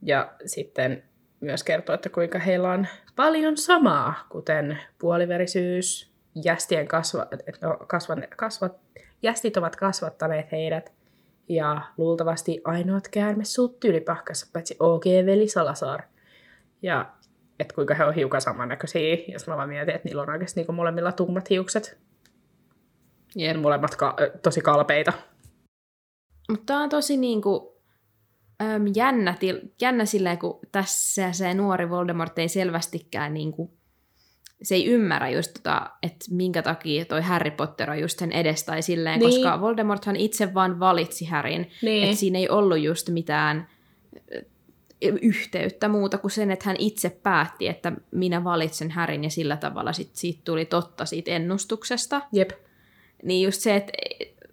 Ja sitten myös kertoo, että kuinka heillä on paljon samaa, kuten puoliverisyys, jästien kasva, no, kasvan, kasvat, jästit ovat kasvattaneet heidät, ja luultavasti ainoat käärmesuut tyylipahkassa, paitsi OG-veli Salazar. Ja että kuinka he on hiukan samannäköisiä, jos mä vaan mietin, että niillä on oikeasti niin molemmilla tummat hiukset. Jep. Molemmat ka- tosi kalpeita. Mutta tämä on tosi niinku, äm, jännä, til- jännä silleen, kun tässä se nuori Voldemort ei selvästikään niinku, se ei ymmärrä just tota, että minkä takia toi Harry Potter on just sen edes tai silleen, Niin. koska Voldemorthan itse vaan valitsi Harryn, Niin. että siinä ei ollut just mitään yhteyttä muuta kuin sen, että hän itse päätti, että minä valitsen Harryn ja sillä tavalla sit siitä tuli totta siitä ennustuksesta. Jep. Niin just se, että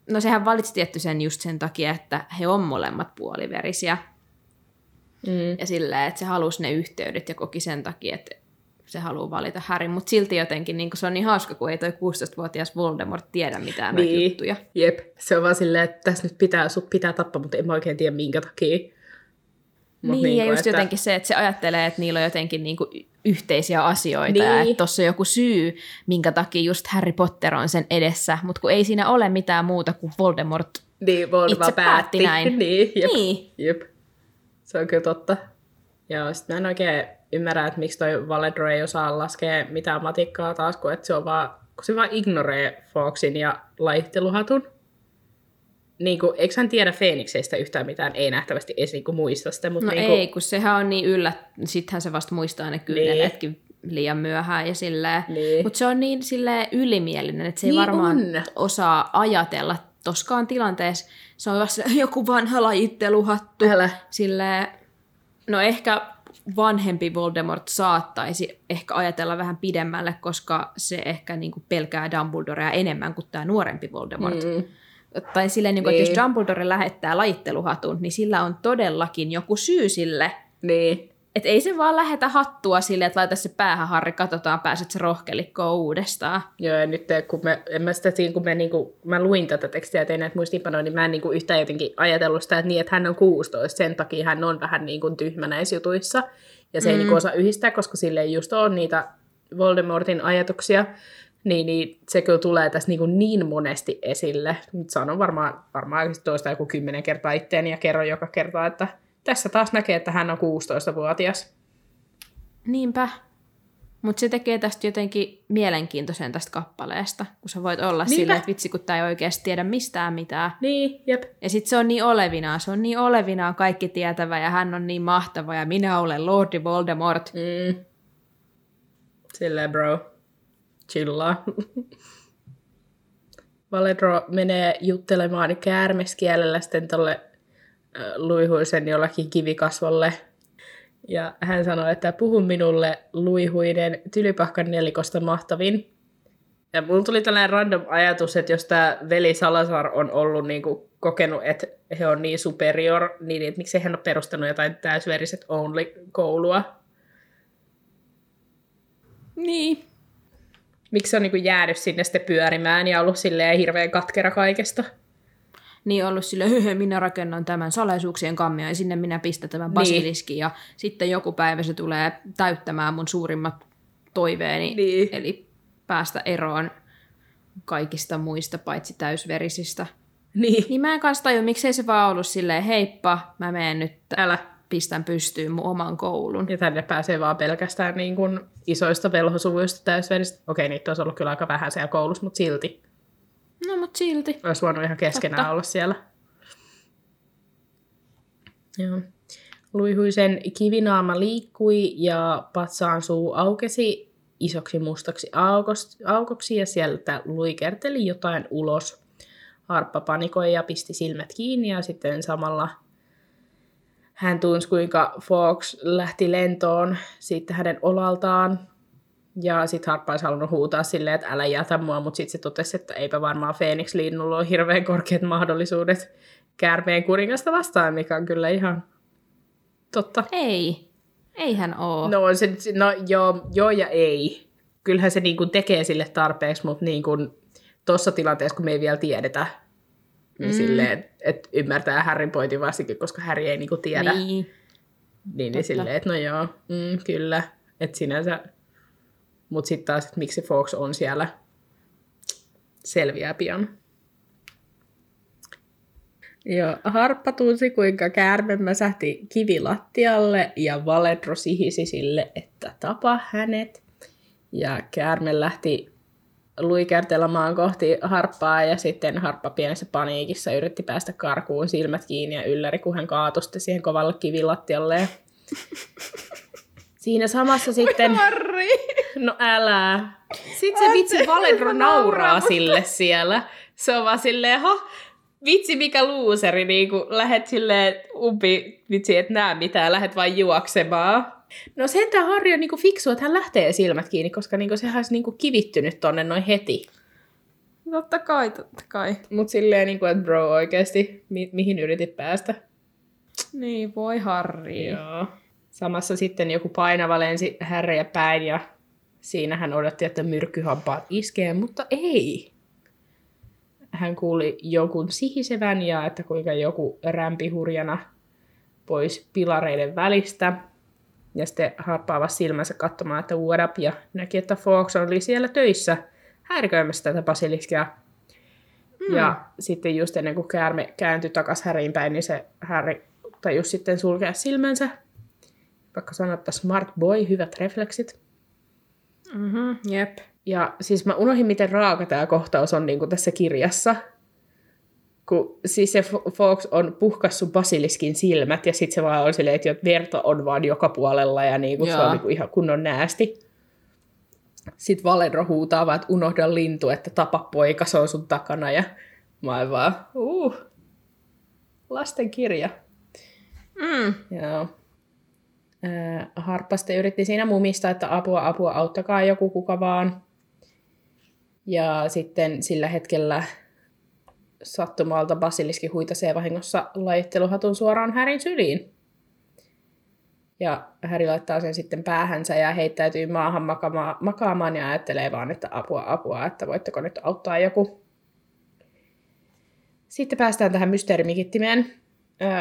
no sehän valitsi tietty sen just sen takia, että he on molemmat puoliverisiä. Mm. Ja silleen, että se halusi ne yhteydet ja koki sen takia, että se haluaa valita Harry. Mutta silti jotenkin niin se on niin hauska, kun ei toi 16-vuotias Voldemort tiedä mitään Niin. juttuja. Jep. Se on vaan silleen, että tässä nyt pitää, sut pitää tappaa, mutta en mä oikein tiedä minkä takia. Mut niin, ja niinku, just jotenkin se, että se ajattelee, että niillä on jotenkin niinku yhteisiä asioita niin. ja että tuossa on joku syy, minkä takia just Harry Potter on sen edessä, mutta kun ei siinä ole mitään muuta kuin Voldemort Niin, Voldemort Itse päätti näin. niin, jep. Niin. Jep. Se on kyllä totta. Joo, sit mä en oikein ymmärrä, että miksi toi Valedro ei osaa laskea mitään matikkaa taas, kun, että se on vaan, kun se vaan ignoree Foxin ja laitteluhatun. Niin kuin, eikö hän tiedä Phoenixeistä yhtään mitään? Ei nähtävästi edes niin kuin muista sitä, mutta No niin kuin, ei, kun sehän on niin yllä, sittenhän se vasta muistaa ne kyyneleetkin liian myöhään ja silleen. Niin. Mutta se on niin silleen ylimielinen, että se ei Niin varmaan on. osaa ajatella toskaan tilanteessa. Se on vasta joku vanha lajitteluhattu. Älä. Silleen, no ehkä vanhempi Voldemort saattaisi ehkä ajatella vähän pidemmälle, koska se ehkä niinku pelkää Dumbledorea enemmän kuin tämä nuorempi Voldemort. Mm. Tai silleen, niin kuin, että Niin. jos Dumbledore lähettää lajitteluhatun, niin sillä on todellakin joku syy sille. Niin. Että ei se vaan lähetä hattua sille, että laita se päähän, Harri, katsotaan, pääset se rohkelikkoon uudestaan. Joo, ja nyt kun me, en mä sitä siinä, kun me, niinku, mä luin tätä tekstiä ja tein näitä muistiinpanoja, niin mä en niinku yhtään jotenkin ajatellut sitä, että niin, että hän on 16, sen takia hän on vähän niinku tyhmä näissä jutuissa. Ja se mm. ei niinku osaa yhdistää, koska sille ei just ole niitä Voldemortin ajatuksia. Niin, niin se kyllä tulee tässä niinku niin monesti esille. Nyt sanon varmaan, varmaan toista joku kymmenen kertaa itteeni ja kerron joka kerta, että tässä taas näkee, että hän on 16-vuotias. Niinpä. Mutta se tekee tästä jotenkin mielenkiintoisen tästä kappaleesta, kun sä voit olla Niinpä. silleen, että vitsi, kun tää ei oikeasti tiedä mistään mitään. Niin, jep. Ja sit se on niin olevinaan, se on niin olevinaan kaikki tietävä ja hän on niin mahtava ja minä olen Lordi Voldemort. Mm. Silleen bro. Chillaa. Valedro menee juttelemaan käärmeskielellä sitten tolle luihuisen jollakin kivikasvolle. Ja hän sanoi, että puhu minulle luihuinen tylypahkan nelikosta mahtavin. Ja mulla tuli tällainen random ajatus, että jos tämä veli Salazar on ollut niinku kokenut, että he on niin superior, niin että miksei hän ole perustanut jotain täysveriset only-koulua. Niin. Miksi se on niinku jäänyt sinne sitten pyörimään ja ollut silleen hirveän katkera kaikesta? Niin ollut sille, höhö, minä rakennan tämän salaisuuksien kammia ja sinne minä pistän tämän basiliskin ja sitten joku päivä se tulee täyttämään mun suurimmat toiveeni, Niin. eli päästä eroon kaikista muista paitsi täysverisistä. Niin. Niin mä en kanssa tajua, miksei se vaan ollut silleen, heippa, mä menen nyt, Älä. Pistän pystyyn mun oman koulun. Ja tänne pääsee vaan pelkästään niin kuin isoista velhosuvuista täysveristä. Okei, niitä olisi ollut kyllä aika vähän siellä koulussa, mutta silti. No mut silti. Olisi voinut ihan keskenään Totta. olla siellä. Joo. Luihuisen kivinaama liikkui ja patsaan suu aukesi isoksi mustaksi aukoksi ja sieltä luikerteli jotain ulos. Harppa panikoi ja pisti silmät kiinni ja sitten samalla hän tunsi, kuinka Fox lähti lentoon sitten hänen olaltaan. Ja sitten Harppa olisi halunnut huutaa silleen, että älä jätä mua, mutta sitten se totesi, että eipä varmaan Phoenix-linnulla ole hirveän korkeat mahdollisuudet käärmeen kuningasta vastaan, mikä on kyllä ihan totta. Ei. Eihän oo. No, on se, no joo, joo ja ei. Kyllähän se niin kuin tekee sille tarpeeksi, mutta niin kuin tuossa tilanteessa, kun me ei vielä tiedetä, niin Mm. silleen, että ymmärtää Harryn pointin varsinkin, koska Harry ei niin kuin tiedä. Niin, Niin. niin silleen, että no joo, mm, kyllä. Että sinänsä, mutta sitten taas, että miksi Fox on siellä, selviää pian. Joo, Harppa tunsi, kuinka käärme mäsähti kivilattialle ja Valedro sihisi sille, että tapa hänet. Ja käärme lähti luikertelemaan kohti Harppaa ja sitten Harppa pienessä paniikissa yritti päästä karkuun silmät kiinni ja ylläri, kun hän kaatui sitten siihen kovalle kivilattialle. Siinä samassa sitten... Harri! No älä. Sitten se vitsi Valedro nauraa sille siellä. Se on vaan silleen, ha, vitsi mikä luuseri, niin kun lähet silleen umpi, vitsi et näe mitään, lähet vain juoksemaan. No sentään Harri on niinku fiksu, että hän lähtee silmät kiinni, koska niinku sehän olisi niinku kivittynyt tonne noin heti. Totta kai, totta kai. Mut silleen, niinku, että bro oikeesti, mi- mihin yritit päästä? Niin, voi Harri. Joo. Samassa sitten joku painava lensi härejä päin ja siinä hän odotti, että myrkkyhampaat iskee, mutta ei. Hän kuuli jonkun sihisevän ja että kuinka joku rämpi hurjana pois pilareiden välistä. Ja sitten harppaava silmänsä katsomaan, että what up, ja näki, että Fox oli siellä töissä häiriköimässä tätä basiliskia. Hmm. Ja sitten just ennen kuin käärme kääntyi takaisin Häriin päin, niin se Häri tajus sitten sulkea silmänsä. Vaikka sanottaa smart boy, hyvät refleksit. Mm-hmm, jep. Ja siis mä unohdin, miten raaka tämä kohtaus on niin kuin tässä kirjassa. Kun siis se Fox on puhkassu basiliskin silmät ja sitten se vaan on silleen, että verta on vaan joka puolella ja niin kuin se on niin kuin ihan kunnon näästi. Sitten Valenro huutaa vaan, että unohda lintu, että tapa poika, se on sun takana. Ja mä oon vaan, uh, lasten kirja. Mm. Joo. Harppaste yritti siinä mumista, että apua, apua, auttakaa joku kuka vaan. Ja sitten sillä hetkellä sattumalta Basiliski huitasee vahingossa lajitteluhatun suoraan Härin syliin. Ja Häri laittaa sen sitten päähänsä ja heittäytyy maahan makaamaan, makaamaan ja ajattelee vaan, että apua, apua, että voitteko nyt auttaa joku. Sitten päästään tähän mysteerimikittimeen.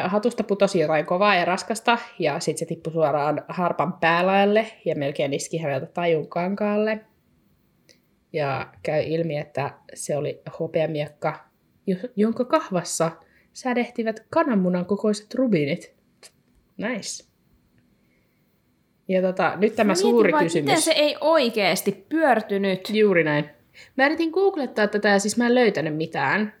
Hatusta putosi jotain kovaa ja raskasta, ja sitten se tippui suoraan harpan päälaelle ja melkein iski häneltä tajun kankaalle. Ja käy ilmi, että se oli hopeamiekka, jonka kahvassa sädehtivät kananmunan kokoiset rubinit. Nice. Ja tota, nyt tämä Mietin suuri vaan, kysymys. Miten se ei oikeasti pyörtynyt? Juuri näin. Mä yritin googlettaa tätä ja siis mä en löytänyt mitään.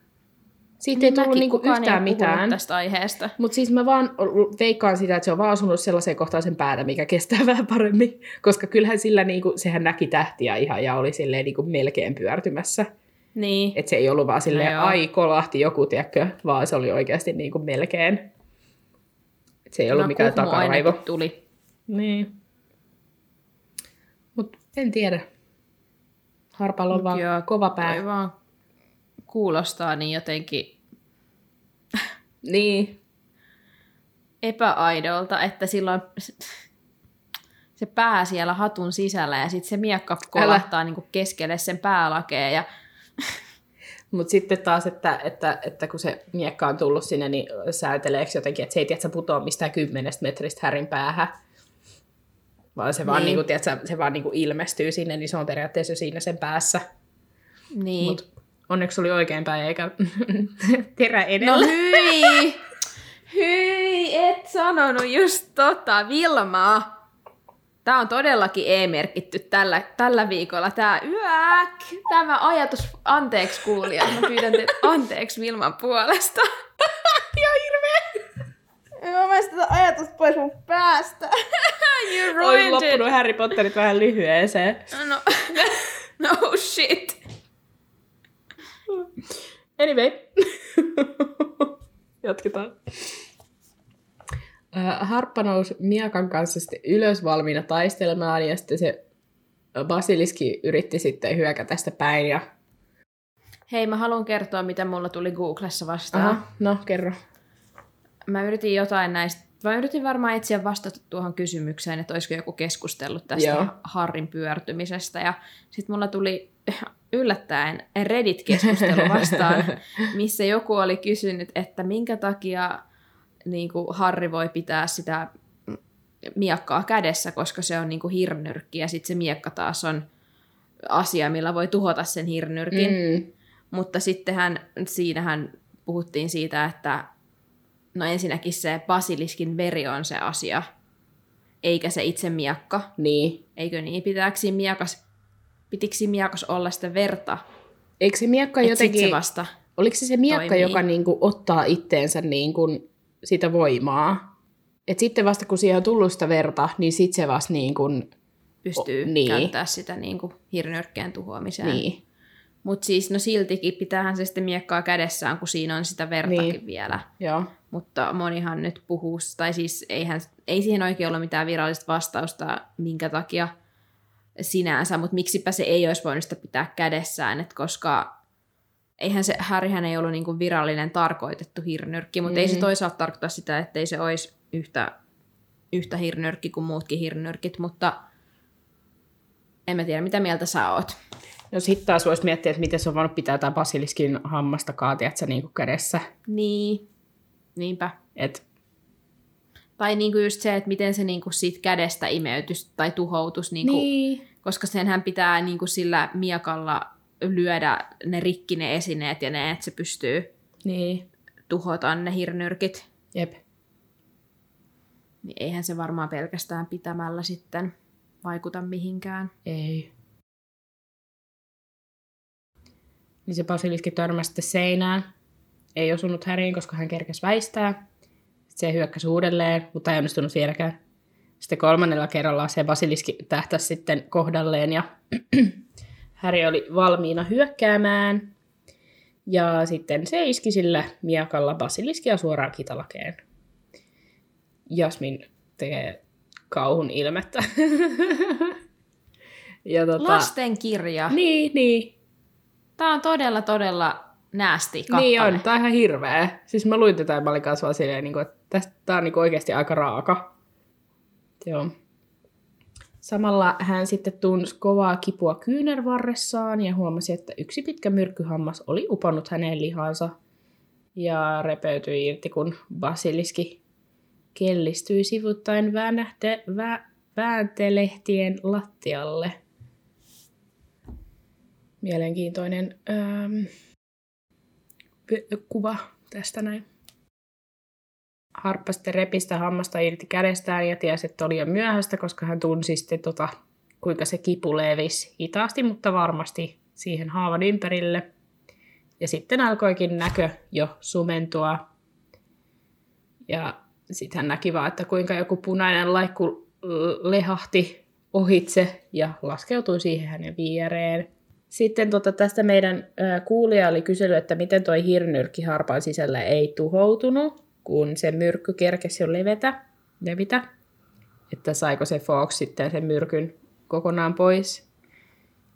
Siitä ei tullut niinku yhtään ei mitään. tästä aiheesta. Mutta siis mä vaan veikkaan sitä, että se on vaan osunut sellaiseen kohtaan sen päätä, mikä kestää vähän paremmin. Koska kyllähän sillä, niinku, sehän näki tähtiä ihan ja oli silleen niinku melkein pyörtymässä. Niin. Että se ei ollut vaan silleen, joo. ai kolahti joku, tiedätkö, vaan se oli oikeasti niinku melkein. Et se ei ollut No, mikään takaraivo. tuli. Niin. Mut en tiedä. Harpalla on vaan joo, kova pää. Vaan kuulostaa niin jotenkin Niin. epäaidolta, että silloin se pää siellä hatun sisällä ja sitten se miekka kolahtaa niin keskelle sen päälakeen ja Mutta sitten taas, että, että, että kun se miekka on tullut sinne, niin sääteleekö jotenkin, että se ei tiedä, että putoa mistään kymmenestä metristä härin päähän. Vaan se vaan, Niin. niin. Niin tiedätkö, se vaan niin ilmestyy sinne, niin se on periaatteessa siinä sen päässä. niin. Mut onneksi oli oikein päin, eikä terä No edellä. hyi! Hyi, et sanonut just tota, Vilma. Tämä on todellakin E-merkitty tällä, tällä viikolla. Tämä yäk, tämä ajatus, anteeksi kuulija, mä pyydän teitä anteeksi Vilman puolesta. Ihan hirveä. Mä pääsin tätä ajatusta pois mun päästä. you Oli ruined it. loppunut Harry Potterit vähän lyhyeseen. No, no shit. Anyway. Jatketaan. Harppa nousi Miakan kanssa sitten ylös valmiina taistelemaan ja sitten se Basiliski yritti sitten hyökätä sitä päin ja... Hei, mä haluan kertoa, mitä mulla tuli Googlessa vastaan. Aha, no kerro. Mä yritin jotain näistä, mä yritin varmaan etsiä vastata tuohon kysymykseen, että olisiko joku keskustellut tästä Joo. Harrin pyörtymisestä. Ja sitten mulla tuli yllättäen Reddit-keskustelu vastaan, missä joku oli kysynyt, että minkä takia niin kuin Harri voi pitää sitä miekkaa kädessä, koska se on niin kuin hirnyrkki ja sitten se miekka taas on asia, millä voi tuhota sen hirnyrkin. Mm. Mutta sittenhän siinähän puhuttiin siitä, että no ensinnäkin se basiliskin veri on se asia, eikä se itse miakka. Niin. Eikö niin? Pitääkö miakas, pitikö miakas olla sitä verta? Eikö se miekka Et jotenkin... se vasta Oliko se se miekka, toimii. joka niinku ottaa itteensä niinku sitä voimaa? Et sitten vasta kun siihen on tullut sitä verta, niin sitten se vasta niinku, pystyy O- niin. käyttää sitä niin kuin hirnyrkkeen tuhoamiseen. niin. Mutta siis no siltikin pitäähän se sitten miekkaa kädessään, kun siinä on sitä vertakin Niin. niin. vielä. Joo. Mutta monihan nyt puhuu, tai siis eihän, ei siihen oikein ollut mitään virallista vastausta, minkä takia sinänsä, mutta miksipä se ei olisi voinut sitä pitää kädessään, että koska eihän se, Harryhän ei ollut niinku virallinen tarkoitettu hirnyrkki, mutta mm. ei se Mm. toisaalta tarkoita sitä, ettei se olisi yhtä, yhtä hirnyrkki kuin muutkin hirnyrkit, mutta en mä tiedä, mitä mieltä sä oot. No sitten taas voisi miettiä, että miten se on voinut pitää tämä basiliskin hammasta kaatiat se niinku kädessä. Niin, niinpä. Et, Tai niinku just se, että miten se niinku siitä kädestä imeytys tai tuhoutus, niinku, niin. koska senhän pitää niinku sillä miekalla lyödä ne rikki ne esineet ja ne, että se pystyy Niin, tuhota ne hirnyrkit. jep. Niin eihän se varmaan pelkästään pitämällä sitten vaikuta mihinkään. Ei. Niin se basiliski törmäsi sitten seinään. Ei osunut Häriin, koska hän kerkesi väistää. Sitten se hyökkäsi uudelleen, mutta ei onnistunut vieläkään. Sitten kolmannella kerralla se basiliski tähtäsi sitten kohdalleen ja Häri oli valmiina hyökkäämään. Ja sitten se iski sillä miakalla basiliskia suoraan kitalakeen. Jasmin tekee kauhun ilmettä. ja tota, Lastenkirja. Niin, niin. Tämä on todella, todella näästi kappale. Niin on, tää on ihan hirveä. Siis mä luin tätä ja mä olin kanssa vaan silleen, niin että tästä, tää on niin oikeasti aika raaka. Joo. Samalla hän sitten tunsi kovaa kipua kyynärvarressaan ja huomasi, että yksi pitkä myrkkyhammas oli uponnut hänen lihansa ja repeytyi irti, kun basiliski kellistyi sivuttain väännähte, vä, vääntelehtien lattialle. Mielenkiintoinen ähm, kuva tästä näin. Harppa sitten repi sitä hammasta irti kädestään ja tiesi, että oli jo myöhäistä, koska hän tunsi sitten, tota, kuinka se kipu levisi hitaasti, mutta varmasti siihen haavan ympärille. Ja sitten alkoikin näkö jo sumentua. Ja sitten hän näki vaan, että kuinka joku punainen laikku lehahti ohitse ja laskeutui siihen hänen viereen. Sitten tota, tästä meidän kuulija oli kysellyt, että miten toi hirnyrkki harpan sisällä ei tuhoutunut, kun se myrkky kerkesi jo levetä, levitä. Että saiko se Fox sitten sen myrkyn kokonaan pois.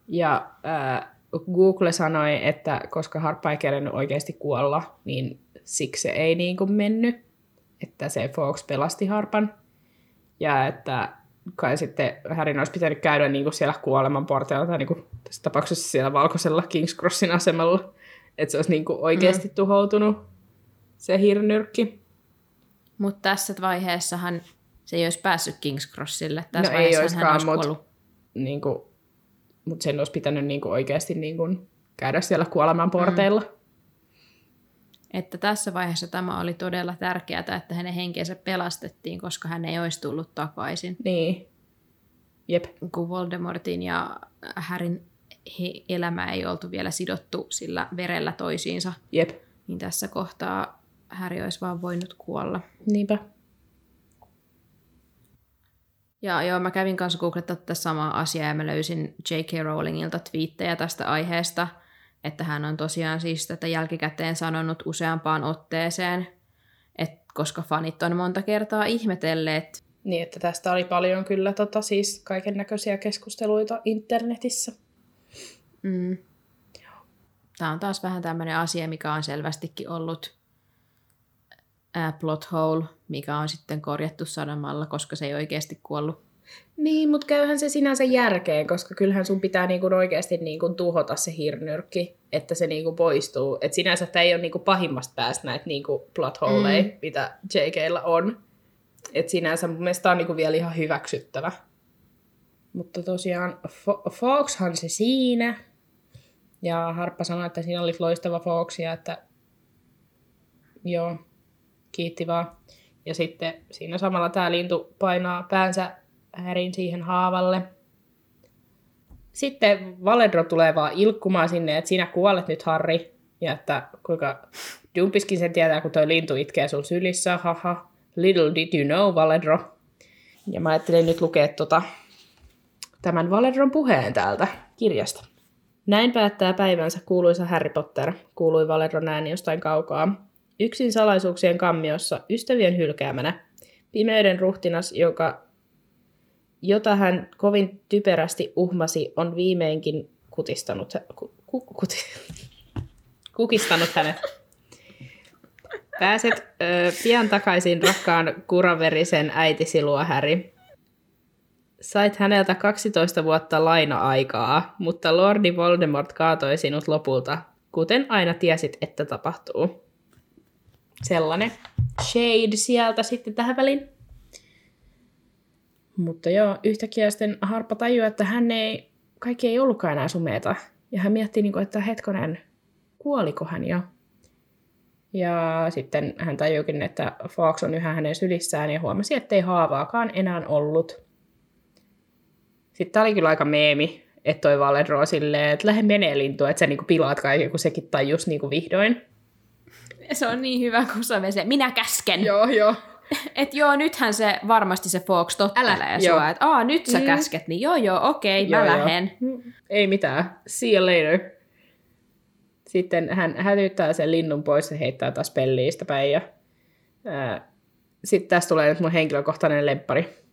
Ja ää, Google sanoi, että koska harppa ei kerennyt oikeasti kuolla, niin siksi se ei niin kuin mennyt. Että se Fox pelasti harpan. Ja että kai sitten Härin olisi pitänyt käydä niin kuin siellä kuoleman porteilla, tai niin kuin tässä tapauksessa siellä valkoisella King's Crossin asemalla, että se olisi niin kuin oikeasti mm. tuhoutunut, se hirnyrkki. Mutta tässä vaiheessahan se ei olisi päässyt King's Crossille. Tässä No ei vaiheessa hän olisikaan, olisi mut- kuollut. Niin kuin, mutta sen olisi pitänyt niin kuin oikeasti niin kuin käydä siellä kuoleman porteilla. Mm. Että tässä vaiheessa tämä oli todella tärkeää, että hänen henkensä pelastettiin, koska hän ei olisi tullut takaisin. Niin. Jep. Kun Voldemortin ja Härin he- elämä ei oltu vielä sidottu sillä verellä toisiinsa, Jep. niin tässä kohtaa Häri olisi vaan voinut kuolla. Niinpä. Ja joo, mä kävin kanssa googlettaa tätä samaa asiaa ja mä löysin J.K. Rowlingilta twiittejä tästä aiheesta, että hän on tosiaan siis tätä jälkikäteen sanonut useampaan otteeseen, että koska fanit on monta kertaa ihmetelleet, Niin, että tästä oli paljon kyllä tota, siis kaiken näköisiä keskusteluita internetissä. mm, tämä on taas vähän tämmöinen asia, mikä on selvästikin ollut ää, plot hole, mikä on sitten korjattu sanomalla, koska se ei oikeasti kuollut. Niin, mutta käyhän se sinänsä järkeen, koska kyllähän sun pitää niinku oikeasti niinku tuhota se hirnyrkki, että se niinku poistuu. Et sinänsä tämä ei ole niinku pahimmasta päästä näitä niinku plot holeja, mm. mitä JKllä on. Et sinänsä mun mielestä on niinku vielä ihan hyväksyttävä. Mutta tosiaan Fo- Foxhan se siinä. Ja Harppa sanoi, että siinä oli loistava Fox ja että joo, kiitti vaan. Ja sitten siinä samalla tämä lintu painaa päänsä härin siihen haavalle. Sitten Valedro tulee vaan ilkkumaan sinne, että sinä kuolet nyt, Harri. Ja että kuinka Dumpiskin sen tietää, kun toi lintu itkee sun sylissä. Haha. Little did you know, Valedro. Ja mä ajattelin nyt lukea tota, tämän Valedron puheen täältä kirjasta. Näin päättää päivänsä kuuluisa Harry Potter, kuului Valedron ääni jostain kaukaa. Yksin salaisuuksien kammiossa, ystävien hylkäämänä, pimeyden ruhtinas, joka, jota hän kovin typerästi uhmasi, on viimeinkin kutistanut, ku, ku, kuti, kukistanut hänet. Pääset ö, pian takaisin rakkaan kuraverisen äitisi luo, Häri. Sait häneltä 12 vuotta laina-aikaa, mutta Lordi Voldemort kaatoi sinut lopulta, kuten aina tiesit, että tapahtuu. Sellainen shade sieltä sitten tähän väliin. Mutta joo, yhtäkkiä sitten Harppa tajuaa, että hän ei, kaikki ei ollutkaan enää sumeeta. Ja hän mietti, niin kuin, että hetkonen, kuoliko hän jo? Ja sitten hän tajuikin, että Fox on yhä hänen sylissään ja huomasi, ettei haavaakaan enää ollut. Sitten tämä oli kyllä aika meemi, että toi Valedro silleen, että lähde menee lintu, että sä niinku pilaat kaiken, kun sekin tajus niinku vihdoin. Se on niin hyvä, kun se on se, minä käsken. Joo, joo. Et joo, nythän se varmasti se Fox tottelee Älä, sua, joo. että aa, nyt sä Mm. käsket, niin joo joo, okei, mä Joo, joo. lähden. Ei mitään. See you later. Sitten hän hälyttää sen linnun pois ja heittää taas pelliistä päin. Ja, ää, sitten tästä tulee nyt mun henkilökohtainen lemppari.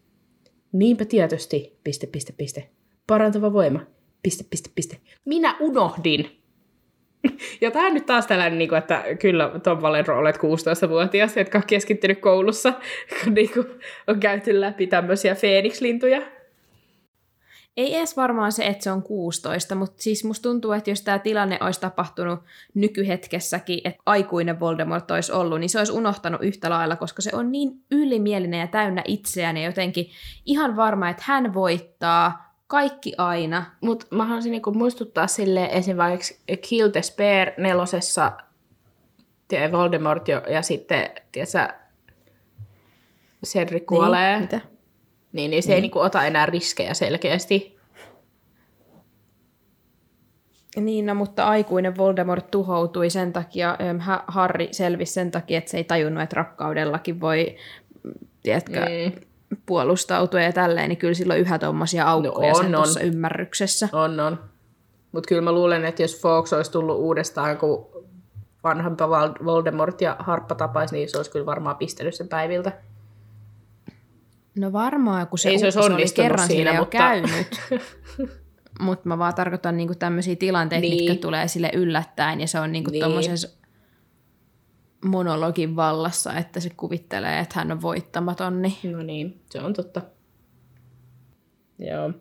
Niinpä tietysti, piste, piste, piste. Parantava voima, piste, piste, piste. Minä unohdin. Ja tämä nyt taas tällainen, niin kuin, että kyllä Tom Valero olet 16-vuotias, jotka on keskittynyt koulussa, kun niin kuin, on käyty läpi tämmöisiä Phoenix-lintuja. Ei edes varmaan se, että se on 16, mutta siis musta tuntuu, että jos tämä tilanne olisi tapahtunut nykyhetkessäkin, että aikuinen Voldemort olisi ollut, niin se olisi unohtanut yhtä lailla, koska se on niin ylimielinen ja täynnä itseään ja jotenkin ihan varma, että hän voittaa kaikki aina. Mutta mä haluaisin niinku muistuttaa sille esimerkiksi Kill the Spare nelosessa tie Voldemort jo, ja sitten tiedätkö, Cedric kuolee, niin, Mitä? niin, niin se ei niinku ota enää riskejä selkeästi. Niin, no, mutta aikuinen Voldemort tuhoutui sen takia, ähm, Ha- Harry selvisi sen takia, että se ei tajunnut, että rakkaudellakin voi, mm, tiedätkö, Mm. Puolustautua ja tälleen, niin kyllä silloin yhä tuommoisia aukkoja No on, sen on. tuossa ymmärryksessä. On, on. Mutta kyllä mä luulen, että jos Fox olisi tullut uudestaan, kun vanhempa Voldemort ja Harppa tapaisi, niin se olisi kyllä varmaan pistänyt sen päiviltä. No varmaan, kun se, Ei se olisi ukko, oli kerran siinä, siinä, mutta- käynyt. Mutta mä vaan tarkoitan niinku tämmöisiä tilanteita, Niin. mitkä tulee sille yllättäen, ja se on niinku Niin. niin. tuommoisessa monologin vallassa, että se kuvittelee, että hän on voittamaton. Niin. No niin, se on totta. Joo.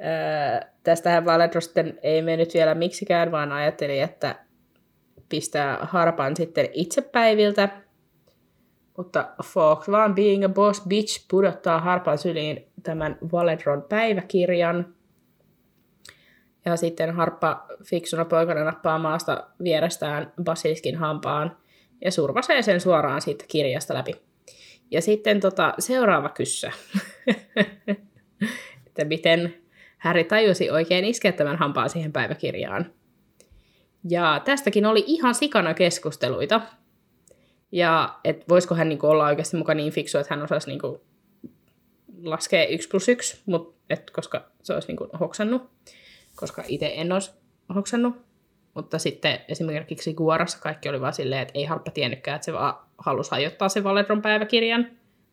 Öö, tästähän Valedro sitten ei mennyt vielä miksikään, vaan ajatteli, että pistää harpan sitten itse päiviltä. Mutta Fox vaan being a boss bitch pudottaa harpan syliin tämän Valedron päiväkirjan. Ja sitten harppa fiksuna poikana nappaa maasta vierestään basiliskin hampaan ja survasee sen suoraan siitä kirjasta läpi. Ja sitten tota, seuraava kyssä. että miten Harry tajusi oikein iskeä tämän hampaan siihen päiväkirjaan. Ja tästäkin oli ihan sikana keskusteluita. Ja että voisiko hän niinku olla oikeasti mukaan niin fiksu, että hän osaisi niinku laskea 1 plus 1, mut, et, koska se olisi niinku hoksannut. Koska itse en olisi hoksannut. Mutta sitten esimerkiksi Guarassa kaikki oli vaan silleen, että ei Harppa tiennytkään, että se vaan halusi hajottaa sen Valedron päiväkirjan.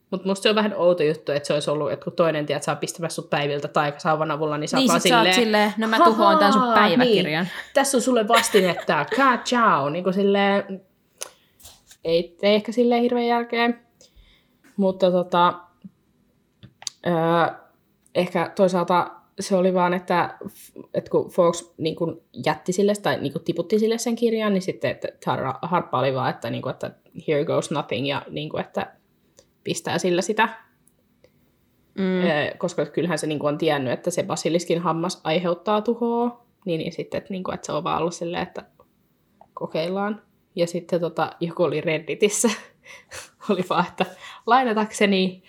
Mutta musta se on vähän outo juttu, että se olisi ollut, että kun toinen tiedät, saa pistämässä sut päiviltä taikasauvan avulla, niin sä Niin vaan silleen, silleen, no mä tuhoan tän sun "Hahaa, päiväkirjan. Niin, tässä on sulle vastinetta, ka ciao, niin kuin silleen, ei tee ehkä silleen hirveän jälkeen. Mutta tota, öö, ehkä toisaalta se oli vaan, että, että kun Fox niin kun jätti sille tai niin kun tiputti sille sen kirjan, niin sitten että Har- Harppa oli vaan, että, niin kun, että here goes nothing ja niin kun, että pistää sillä sitä. Mm. Koska kyllähän se niin kuin on tiennyt, että se basiliskin hammas aiheuttaa tuhoa, niin, niin sitten, että, niin kuin, että se on vaan ollut silleen, että kokeillaan. Ja sitten tota, joku oli Redditissä, oli vaan, että lainatakseni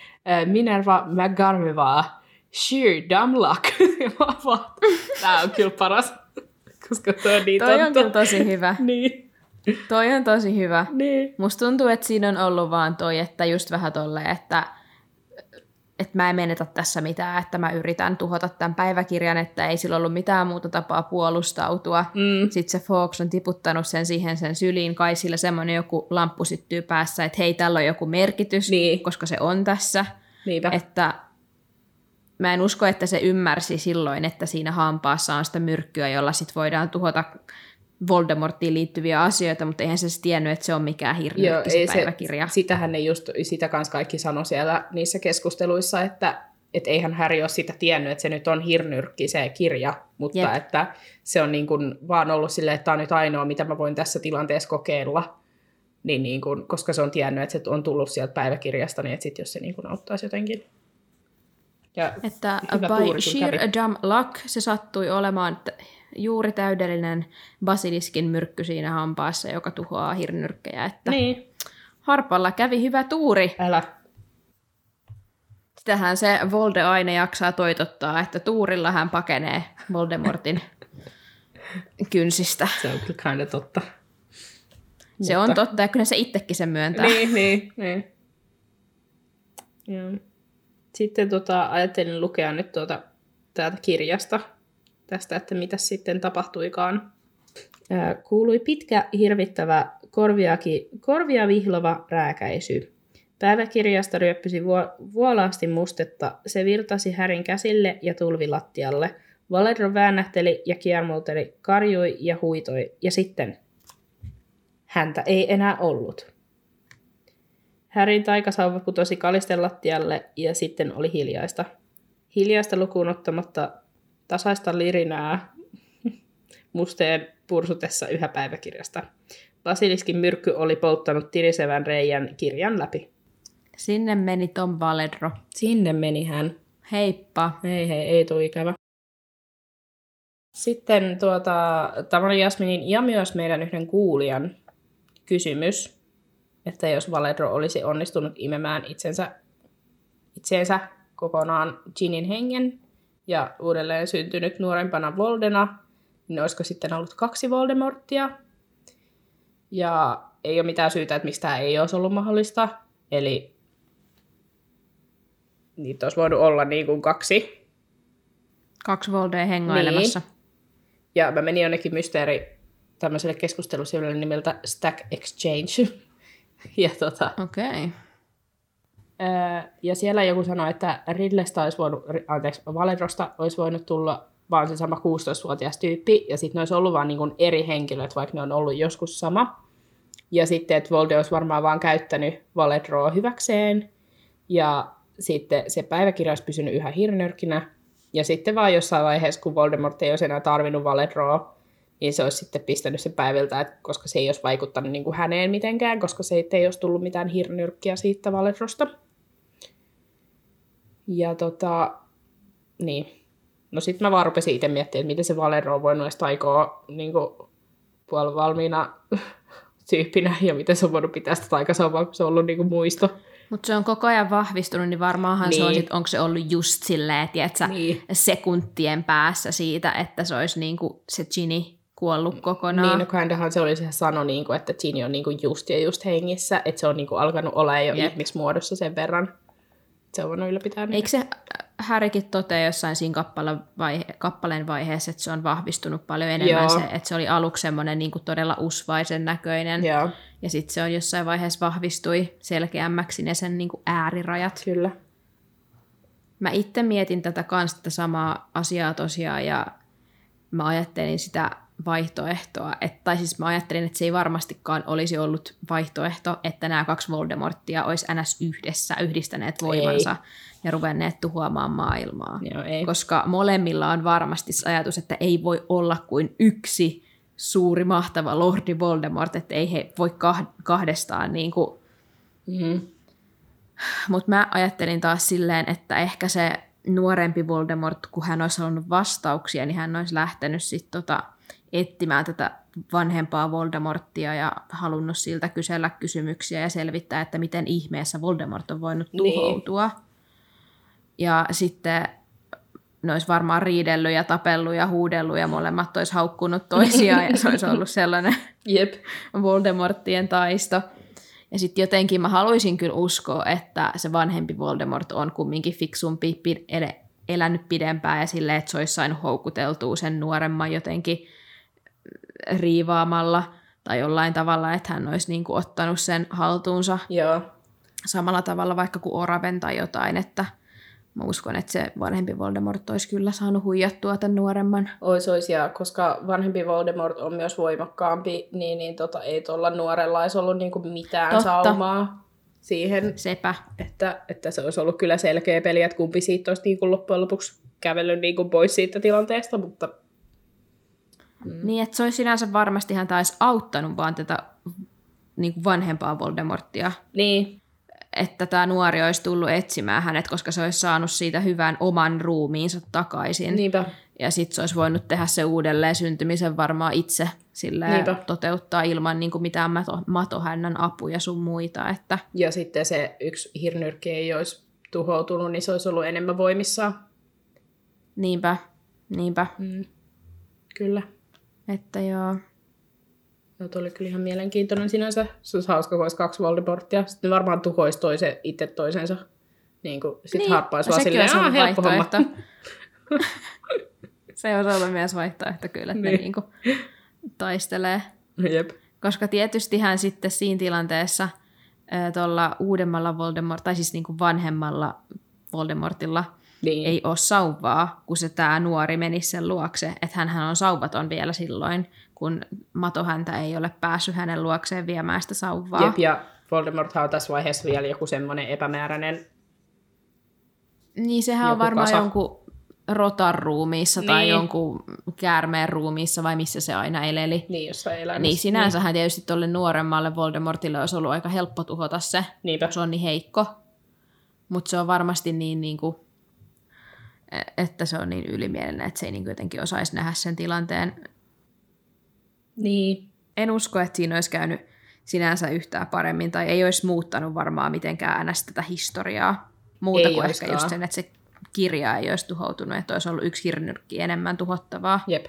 Minerva McGarvivaa, sheer dumb luck. Ja mä vaan, tää on kyllä paras, koska toi on niin Toi on kyllä tosi hyvä. Niin, Toi on tosi hyvä. niin. Musta tuntuu, että siinä on ollut vaan toi, että just vähän tolleen, että, että mä en menetä tässä mitään, että mä yritän tuhota tämän päiväkirjan, että ei sillä ollut mitään muuta tapaa puolustautua. Mm. Sitten se Fox on tiputtanut sen siihen sen syliin, kai sillä semmoinen joku lamppu syttyy päässä, että hei, tällä on joku merkitys, Niin. koska se on tässä. Niinpä. Että mä en usko, että se ymmärsi silloin, että siinä hampaassa on sitä myrkkyä, jolla sit voidaan tuhota Voldemortiin liittyviä asioita, mutta eihän se siis tiennyt, että se on mikään hirnyrkki se päiväkirja. sitähän ne just, sitä kanssa kaikki sanoi siellä niissä keskusteluissa, että et eihän Harry ole sitä tiennyt, että se nyt on hirnyrkki se kirja, mutta Jep. että se on niin kuin vaan ollut silleen, että tämä on nyt ainoa, mitä mä voin tässä tilanteessa kokeilla. Niin, niin kuin, koska se on tiennyt, että se on tullut sieltä päiväkirjasta, niin että sit jos se niin kuin auttaisi jotenkin. Ja Että by sheer kävi. dumb luck se sattui olemaan, että juuri täydellinen basiliskin myrkky siinä hampaassa, joka tuhoaa hirnyrkkejä. Että Niin. Harpalla kävi hyvä tuuri. Älä. Sitähän se Volde aina jaksaa toitottaa, että tuurilla hän pakenee Voldemortin kynsistä. Se on kyllä kinda totta. Se on totta, ja kyllä se itsekin sen myöntää. Niin, niin, niin. Joo. Sitten tota, ajattelin lukea nyt tuota, täältä kirjasta tästä, että mitä sitten tapahtuikaan. Kuului pitkä, hirvittävä, korviaki, korvia vihlova rääkäisy. Päiväkirjasta ryöppysi vuo, vuolaasti mustetta. Se virtasi Härin käsille ja tulvi lattialle. Valedro väännähteli ja kiemurteli, karjui ja huitoi. Ja sitten häntä ei enää ollut. Härin taikasauva putosi kalisten lattialle ja sitten oli hiljaista. Hiljaista lukuun ottamatta tasaista lirinää musteen pursutessa yhä päiväkirjasta. Basiliskin myrkky oli polttanut tirisevän reijän kirjan läpi. Sinne meni Tom Valedro. Sinne meni hän. Heippa. Ei hei, ei tule ikävä. Sitten tuota, tämä oli Jasminin ja myös meidän yhden kuulijan kysymys, että jos Valedro olisi onnistunut imemään itsensä, itseensä kokonaan Ginin hengen ja uudelleen syntynyt nuorempana Voldena, niin olisiko sitten ollut kaksi Voldemorttia? Ja ei ole mitään syytä, että miksi tämä ei olisi ollut mahdollista. Eli niitä olisi voinut olla niin kuin kaksi. Kaksi Voldea hengailemassa. Niin. Ja mä menin jonnekin mysteeri tämmöiselle keskustelusivuille nimeltä Stack Exchange. ja, tota, Okei. Okay. ää, ja siellä joku sanoi, että Ridlestä olisi voinut, anteeksi, Valedrosta olisi voinut tulla vaan se sama 16-vuotias tyyppi, ja sitten ne olisi ollut vaan niin eri henkilöt, vaikka ne on ollut joskus sama. Ja sitten, että Volde olisi varmaan vaan käyttänyt Valedroa hyväkseen, ja sitten se päiväkirja olisi pysynyt yhä hirnyrkkinä, ja sitten vaan jossain vaiheessa, kun Voldemort ei olisi enää tarvinnut Valedroa, niin se olisi sitten pistänyt sen päiviltä, että koska se ei olisi vaikuttanut niin kuin häneen mitenkään, koska se ei, ei olisi tullut mitään hirnyrkkiä siitä Valedrosta. Ja tota, niin. No sitten mä vaan rupesin itse miettimään, että miten se Valedro on voinut edes taikoa niin puolivalmiina tyyppinä, ja miten se on voinut pitää sitä taikasauvaa, kun se on ollut niin kuin muisto. Mutta se on koko ajan vahvistunut, niin varmaanhan niin. se on Niin. sit, onko se ollut just silleen, tiedätkö, Niin. sekuntien päässä siitä, että se olisi niinku se Ginny kuollut kokonaan. Niin, no kindahan se oli se sano, niin kuin, että Ginny on niin kuin just ja just hengissä, että se on niin kuin alkanut olla jo Jep. ihmismuodossa sen verran. Se on voinut ylläpitää niitä. Eikö se Härikin totea jossain siinä kappaleen, vaihe, kappaleen vaiheessa, että se on vahvistunut paljon enemmän Joo. se, että se oli aluksi semmoinen niin todella usvaisen näköinen, Joo, ja sitten se on jossain vaiheessa vahvistui selkeämmäksi ne sen niin kuin äärirajat. kyllä. Mä itse mietin tätä kanssa tätä samaa asiaa tosiaan ja mä ajattelin sitä vaihtoehtoa, että, tai siis mä ajattelin, että se ei varmastikaan olisi ollut vaihtoehto, että nämä kaksi Voldemorttia olisi NS yhdessä yhdistäneet voimansa ja ruvenneet tuhoamaan maailmaa. Joo, ei. Koska molemmilla on varmasti se ajatus, että ei voi olla kuin yksi suuri mahtava Lordi Voldemort, että ei he voi kah- kahdestaan niin kuin Mm-hmm. mutta mä ajattelin taas silleen, että ehkä se nuorempi Voldemort, kun hän olisi halunnut vastauksia, niin hän olisi lähtenyt sitten tota, etsimään tätä vanhempaa Voldemorttia ja halunnut siltä kysellä kysymyksiä ja selvittää, että miten ihmeessä Voldemort on voinut Niin. tuhoutua. Ja sitten ne olisi varmaan riidellyt ja tapellut ja huudellut ja molemmat olisi haukkunut toisiaan ja se olisi ollut sellainen Jep. Voldemorttien taisto. Ja sitten jotenkin mä haluaisin kyllä uskoa, että se vanhempi Voldemort on kumminkin fiksumpi, elänyt pidempään ja silleen, että se olisi saanut houkuteltua sen nuoremman jotenkin riivaamalla tai jollain tavalla, että hän olisi niinku ottanut sen haltuunsa Joo. samalla tavalla vaikka kuin Oraven tai jotain, että mä uskon, että se vanhempi Voldemort olisi kyllä saanut huijattua tämän nuoremman. Ois, ois, ja koska vanhempi Voldemort on myös voimakkaampi, niin, niin tota, ei tuolla nuorella olisi ollut niinku mitään Totta. saumaa siihen, Sepä. että, että se olisi ollut kyllä selkeä peli, että kumpi siitä olisi niinku loppujen lopuksi kävellyt niinku pois siitä tilanteesta, mutta Mm. Niin, että se olisi sinänsä varmasti hän taisi auttanut vaan tätä niin kuin vanhempaa Voldemorttia. niin, että tämä nuori olisi tullut etsimään hänet, koska se olisi saanut siitä hyvän oman ruumiinsa takaisin. Niinpä. Ja sitten se olisi voinut tehdä se uudelleen syntymisen varmaan itse Niinpä. toteuttaa ilman niin kuin mitään mato, matohännän apuja sun muita. Että Ja sitten se yksi hirnyrkki ei olisi tuhoutunut, niin se olisi ollut enemmän voimissaan. niinpä, niinpä. Mm. Kyllä. Että joo. No, tuo oli kyllä ihan mielenkiintoinen sinänsä. Se olisi hauska, kun olisi kaksi Voldemortia. Sitten ne varmaan tuhoisi toisen, itse toisensa. Niin kuin, sitten niin, harppaisi vaan silleen, aah, ollut helppo homma. vaihtoehto. se olisi ollut myös vaihtoehto kyllä, että Niin. ne niinku taistelee. Jep. Koska tietystihän sitten siinä tilanteessa tuolla uudemmalla Voldemort, tai siis niinku vanhemmalla Voldemortilla Niin. ei ole sauvaa, kun se tämä nuori menisi sen luokse. Että hänhän on sauvaton vielä silloin, kun Mato häntä ei ole päässyt hänen luokseen viemään sitä sauvaa. Jep, ja Voldemorthan on tässä vaiheessa vielä joku semmoinen epämääräinen. Niin sehän on varmaan kasa. jonkun rotan ruumiissa tai Niin. jonkun käärmeen ruumiissa vai missä se aina eleli. Niin, jossain elämässä. Niin sinänsähän tietysti tuolle nuoremmalle Voldemortille olisi ollut aika helppo tuhota se, Niinpä. kun se on niin heikko. Mutta se on varmasti niin, niin kuin, että se on niin ylimielinen, että se ei niin jotenkin osaisi nähdä sen tilanteen. Niin. En usko, että siinä olisi käynyt sinänsä yhtään paremmin, tai ei olisi muuttanut varmaan mitenkään ns. tätä historiaa. Muuta Ei kuin ehkä just sen, että se kirja ei olisi tuhoutunut, että olisi ollut yksi hirnyrkki enemmän tuhottavaa. Jep.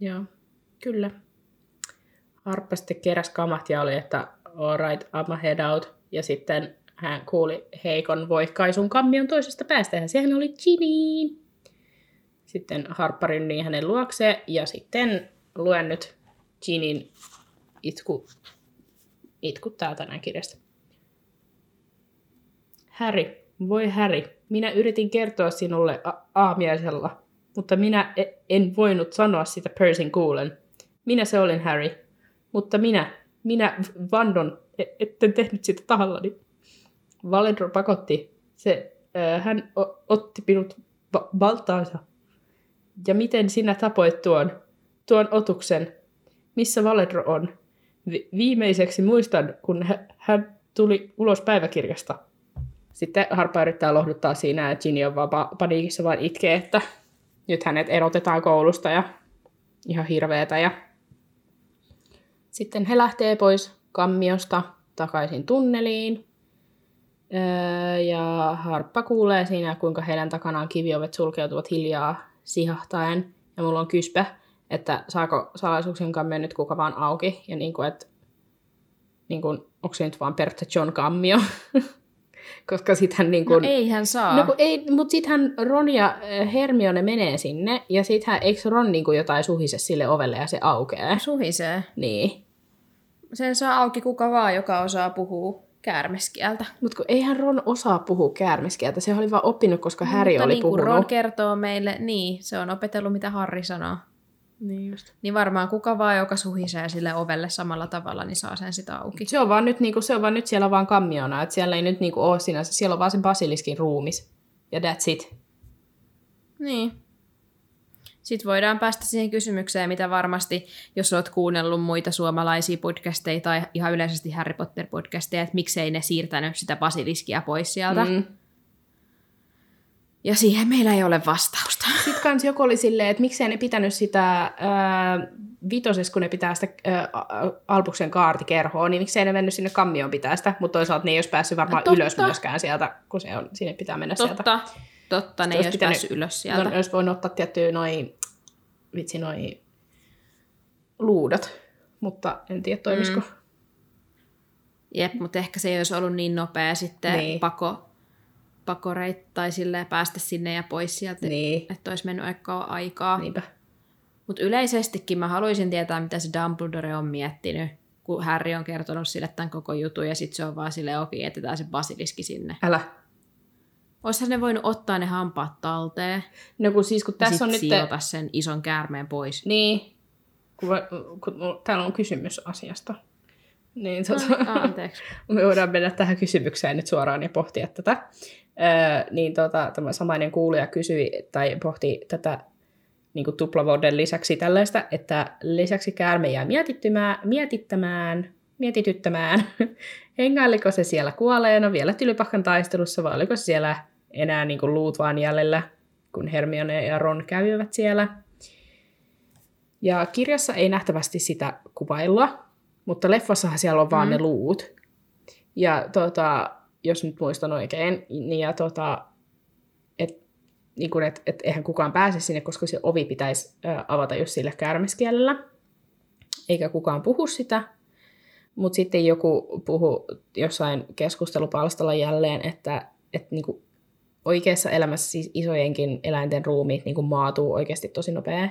Joo, kyllä. Harppa sitten keräs kamat ja oli, että all right, I'm head out. Ja sitten hän kuuli heikon voikkaisun kammion toisesta päästä ja sehän oli Ginny. Sitten Harppa rynnii hänen luokseen ja sitten luen nyt Ginin itku, itku täältä näin kirjasta. Harry, voi Harry, minä yritin kertoa sinulle a- aamiaisella, mutta minä e- en voinut sanoa sitä Persin kuulen. Minä se olin Harry, mutta minä, minä Vandon, e- etten tehnyt sitä tahallani. Valedro pakotti. Se, äh, hän o- otti minut va- valtaansa. Ja miten sinä tapoit tuon, tuon otuksen? Missä Valedro on? Vi- viimeiseksi muistan, kun hä- hän tuli ulos päiväkirjasta. Sitten Harpa yrittää lohduttaa siinä, että Ginny on vaan pa- paniikissa vaan itkee, että nyt hänet erotetaan koulusta ja ihan hirveetä. Ja... Sitten he lähtee pois kammiosta takaisin tunneliin. Öö, ja Harppa kuulee siinä, kuinka heidän takanaan kiviovet sulkeutuvat hiljaa sihahtaen. Ja mulla on kyspä, että saako salaisuuksien kammio nyt kuka vaan auki. Ja niin kuin, että niin kuin, onko se nyt vaan Pertta John kammio? Koska sitten niin kuin, No eihän saa. No kun ei, mutta sittenhän Ron ja Hermione menee sinne, ja sittenhän eikö Ron niinku jotain suhise sille ovelle ja se aukeaa? Suhisee. Niin. Sen saa auki kuka vaan, joka osaa puhua käärmeskieltä. Mutta kun eihän Ron osaa puhua käärmeskieltä, se oli vaan oppinut, koska Harry Mutta oli niin kuin puhunut. Ron kertoo meille, niin, se on opetellut mitä Harri sanoo. Niin just. Niin varmaan kuka vaan, joka suhisee sille ovelle samalla tavalla, niin saa sen sitä auki. Se on vaan nyt, niinku, se on vaan nyt siellä vaan kammiona, että siellä ei nyt niinku ole sinänsä, siellä on vaan se basiliskin ruumis. Ja that's it. Niin. Sitten voidaan päästä siihen kysymykseen, mitä varmasti, jos olet kuunnellut muita suomalaisia podcasteja tai ihan yleisesti Harry Potter-podcasteja, että miksei ne siirtänyt sitä basiliskia pois sieltä. Mm. Ja siihen meillä ei ole vastausta. Sitten kans joku oli silleen, että miksei ne pitänyt sitä ää, vitosessa, kun ne pitää sitä ää, Albuksen kaartikerhoa, niin miksei ne mennyt sinne kammioon pitää sitä, mutta toisaalta ne ei olisi päässyt varmaan No totta. ylös myöskään sieltä, kun se on, sinne pitää mennä sieltä. Totta, ne ei olisi päässyt ylös sieltä. Ne olisi voinut ottaa tiettyä noi, vitsi noi luudat, mutta en tiedä toimisiko. Mm. Jep, mutta ehkä se ei olisi ollut niin nopea sitten Niin. pako, pakoreit tai silleen päästä sinne ja pois sieltä, Niin, että olisi mennyt aikaa aikaa. niinpä. Mutta yleisestikin mä haluaisin tietää, mitä se Dumbledore on miettinyt, kun Harry on kertonut sille tämän koko jutun ja sitten se on vaan sille okei, jätetään se basiliski sinne. Älä. Olisihan ne voinut ottaa ne hampaat talteen No kun siis kun tässä on nyt... siilota sen ison käärmeen pois. Niin, kun, kun mulla- täällä on kysymys asiasta. Niin, No, tota, anteeksi. me voidaan mennä tähän kysymykseen nyt suoraan ja pohtia tätä. Öö, niin tota, tämä samainen kuulija kysyi tai pohti tätä niin kuin tuplavuoden lisäksi tällaista, että lisäksi käärme jää mietittymään, mietittämään, mietityttämään. Hengailiko se siellä kuolleena vielä tylypahkan taistelussa vai oliko se siellä enää niin kuin luut vaan jäljellä, kun Hermione ja Ron kävivät siellä. Ja kirjassa ei nähtävästi sitä kuvailla, mutta leffassahan siellä on vaan mm. ne luut. Ja tota, jos nyt muistan oikein, niin ja tota, et, niin kun, et, et eihän kukaan pääse sinne, koska se ovi pitäisi ä, avata just sillä kärmeskielellä. Eikä kukaan puhu sitä. Mutta sitten joku puhu jossain keskustelupalstalla jälleen, että, että niin kuin oikeassa elämässä siis isojenkin eläinten ruumiit niin kuin maatuu oikeasti tosi nopea.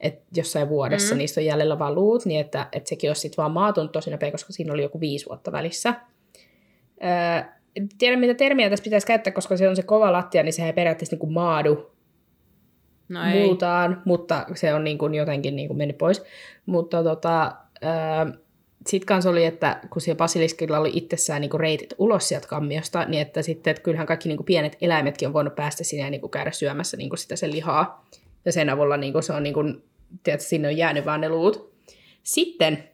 Että jossain vuodessa mm. niistä on jäljellä vaan luut, niin että, että sekin olisi sitten vaan maatunut tosi nopea, koska siinä oli joku viisi vuotta välissä. Öö, en tiedä, mitä termiä tässä pitäisi käyttää, koska se on se kova lattia, niin se ei periaatteessa niin kuin maadu No ei. multaan, mutta se on niin kuin jotenkin niin kuin mennyt pois. Mutta tota, öö, sitten kanssa oli, että kun siellä basiliskilla oli itsessään niin kuin reitit ulos sieltä kammiosta, niin että sitten että kyllähän kaikki niin kuin pienet eläimetkin on voinut päästä sinne ja niin kuin käydä syömässä niin kuin sitä sen lihaa. Ja sen avulla niin kuin se on, niin kuin, tiedätkö, sinne on jäänyt vaan ne luut. Sitten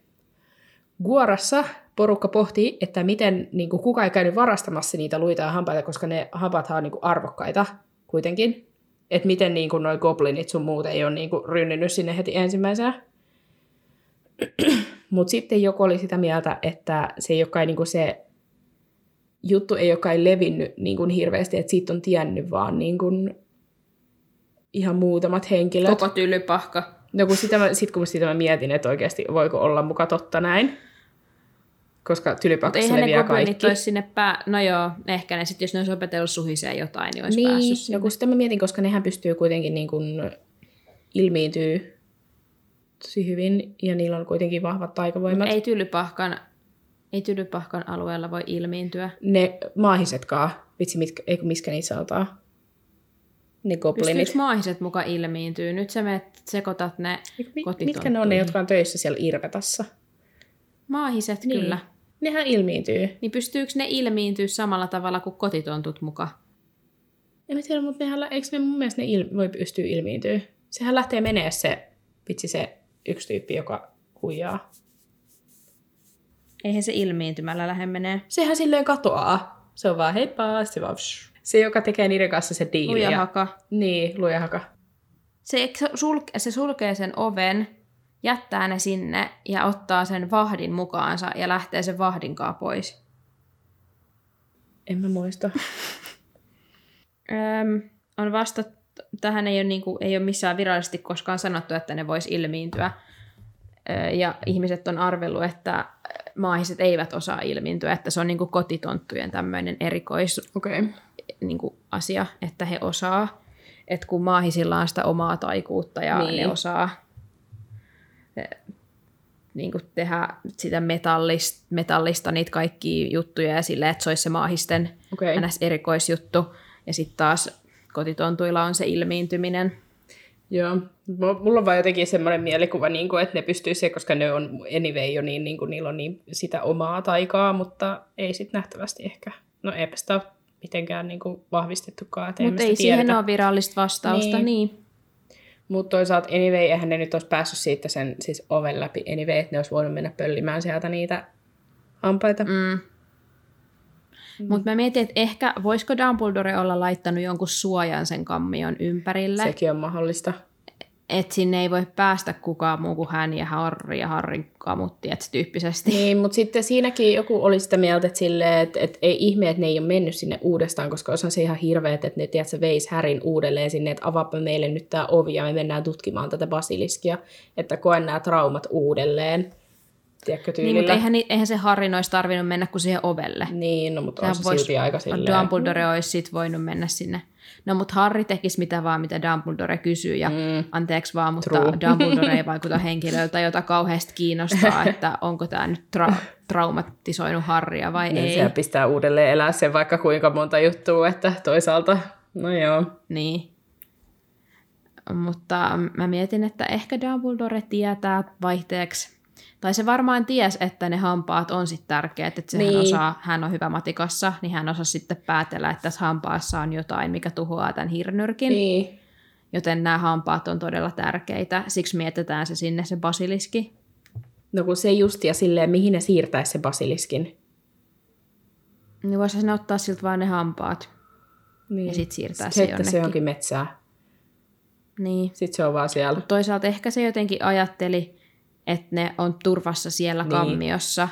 Guorassa porukka pohti, että miten niin kuin, kuka ei käynyt varastamassa niitä luita ja hampaita, koska ne hampaathan on niin kuin, arvokkaita kuitenkin. Että miten niin kuin, noi goblinit sun muut ei ole niin kuin, rynninyt sinne heti ensimmäisenä. Mutta sitten joku oli sitä mieltä, että se, joka ei, niinku se juttu ei joka ei levinnyt niinku hirveästi, että siitä on tiennyt vaan niinku ihan muutamat henkilöt. Koko tylypahka. No kun sitä, mä- sit kun sitä mä mietin, että oikeasti voiko olla muka totta näin. Koska tylypahkassa leviää kaikki. olisi sinne pää... No joo, ehkä ne sitten, jos ne olisi opetellut suhisee jotain, niin olisi päässyt Niin, sinne. no kun sitä mä mietin, koska nehän pystyy kuitenkin niin kuin ilmiintyy tosi hyvin, ja niillä on kuitenkin vahvat taikavoimat. Ei tylypahkan, ei tylypahkan alueella voi ilmiintyä. Ne maahisetkaan, vitsi, mitkä, eikö miskä niitä sanotaan? Ne goblinit. Pystyykö maahiset muka ilmiintyy? Nyt sä menet, sekoitat ne Eikö mi- kotitonttuihin. mitkä ne on ne, jotka on töissä siellä Irvetassa? Maahiset, Niin. kyllä. Nehän ilmiintyy. Niin pystyykö ne ilmiintyä samalla tavalla kuin kotitontut muka? En mä tiedä, mutta nehän, eikö ne mun mielestä ne il- voi pystyä ilmiintyä? Sehän lähtee menee se, vitsi se yksi tyyppi, joka huijaa. Eihän se ilmiintymällä lähde menee. Sehän silleen katoaa. Se on vaan heippa, se vaan vsh. Se, joka tekee niiden kanssa se diili. ja- Lujahaka. Niin, lujahaka. Se, sulke, se sulkee sen oven, jättää ne sinne ja ottaa sen vahdin mukaansa ja lähtee sen vahdinkaa pois. En mä muista. Öm, on vasta, tähän ei ole, niinku, ei ole missään virallisesti koskaan sanottu, että ne vois ilmiintyä. Ja ihmiset on arvellut, että maahiset eivät osaa ilmiintyä, että se on niinku kotitonttujen tämmöinen erikois. Okay. niinku, asia, että he osaa. Että kun maahisilla on sitä omaa taikuutta ja Niin. niin. ne osaa eh, niinku, tehdä sitä metallista, metallista niitä kaikkia juttuja ja silleen, että se olisi se maahisten ns. erikoisjuttu. Ja sitten taas kotitontuilla on se ilmiintyminen. Joo. Mulla on vaan jotenkin semmoinen mielikuva, niin kuin, että ne pystyy se, koska ne on anyway jo niin, niin kuin, niillä on niin sitä omaa taikaa, mutta ei sitten nähtävästi ehkä. No eipä sitä ole mitenkään niin kuin, vahvistettukaan, Mutta ei siihen ole virallista vastausta. Niin. Niin. niin. Mutta toisaalta anyway, eihän ne nyt olisi päässyt siitä sen siis oven läpi anyway, että ne olisi voinut mennä pöllimään sieltä niitä hampaita. Mm. Mm. Mutta mä mietin, että ehkä voisiko Dumbledore olla laittanut jonkun suojan sen kammion ympärille. Sekin on mahdollista. Että sinne ei voi päästä kukaan muu kuin hän ja Harry ja Harrin kamutti, että tyyppisesti. Niin, mutta sitten siinäkin joku oli sitä mieltä, että, silleen, että, että ei ihme, että ne ei ole mennyt sinne uudestaan, koska on se ihan hirveä, että ne tiedätkö, veisi Härin uudelleen sinne, että avaapa meille nyt tämä ovi ja me mennään tutkimaan tätä basiliskia, että koen nämä traumat uudelleen. Tiedätkö, Niin, mutta tyylillä. eihän, ni- eihän se Harrin olisi tarvinnut mennä kuin siihen ovelle. Niin, no, mutta on se vois- silti aika silleen. Dumbledore olisi sit voinut mennä sinne. No, mutta Harry tekisi mitä vaan, mitä Dumbledore kysyy, ja mm. anteeksi vaan, mutta True. Dumbledore ei vaikuta henkilöltä, jota kauheasti kiinnostaa, että onko tämä nyt tra- traumatisoinut Harrya vai Niin, ei. Sehän pistää uudelleen elää sen vaikka kuinka monta juttua, että toisaalta, no joo. Niin. Mutta mä mietin, että ehkä Dumbledore tietää vaihteeksi, tai se varmaan ties, että ne hampaat on sitten tärkeät, että sehän Niin. osaa, hän on hyvä matikassa, niin hän osaa sitten päätellä, että tässä hampaassa on jotain, mikä tuhoaa tämän hirnyrkin. Niin. Joten nämä hampaat on todella tärkeitä, siksi mietitään se sinne se basiliski. No kun se just ja silleen, mihin ne siirtäisi se basiliskin. Niin voisi ne ottaa siltä vaan ne hampaat. Niin. Ja sit siirtää Sit se heittää se jonnekin. johonkin metsään. Niin. Sitten se on vaan siellä. Mut toisaalta ehkä se jotenkin ajatteli, että ne on turvassa siellä Niin. kammiossa.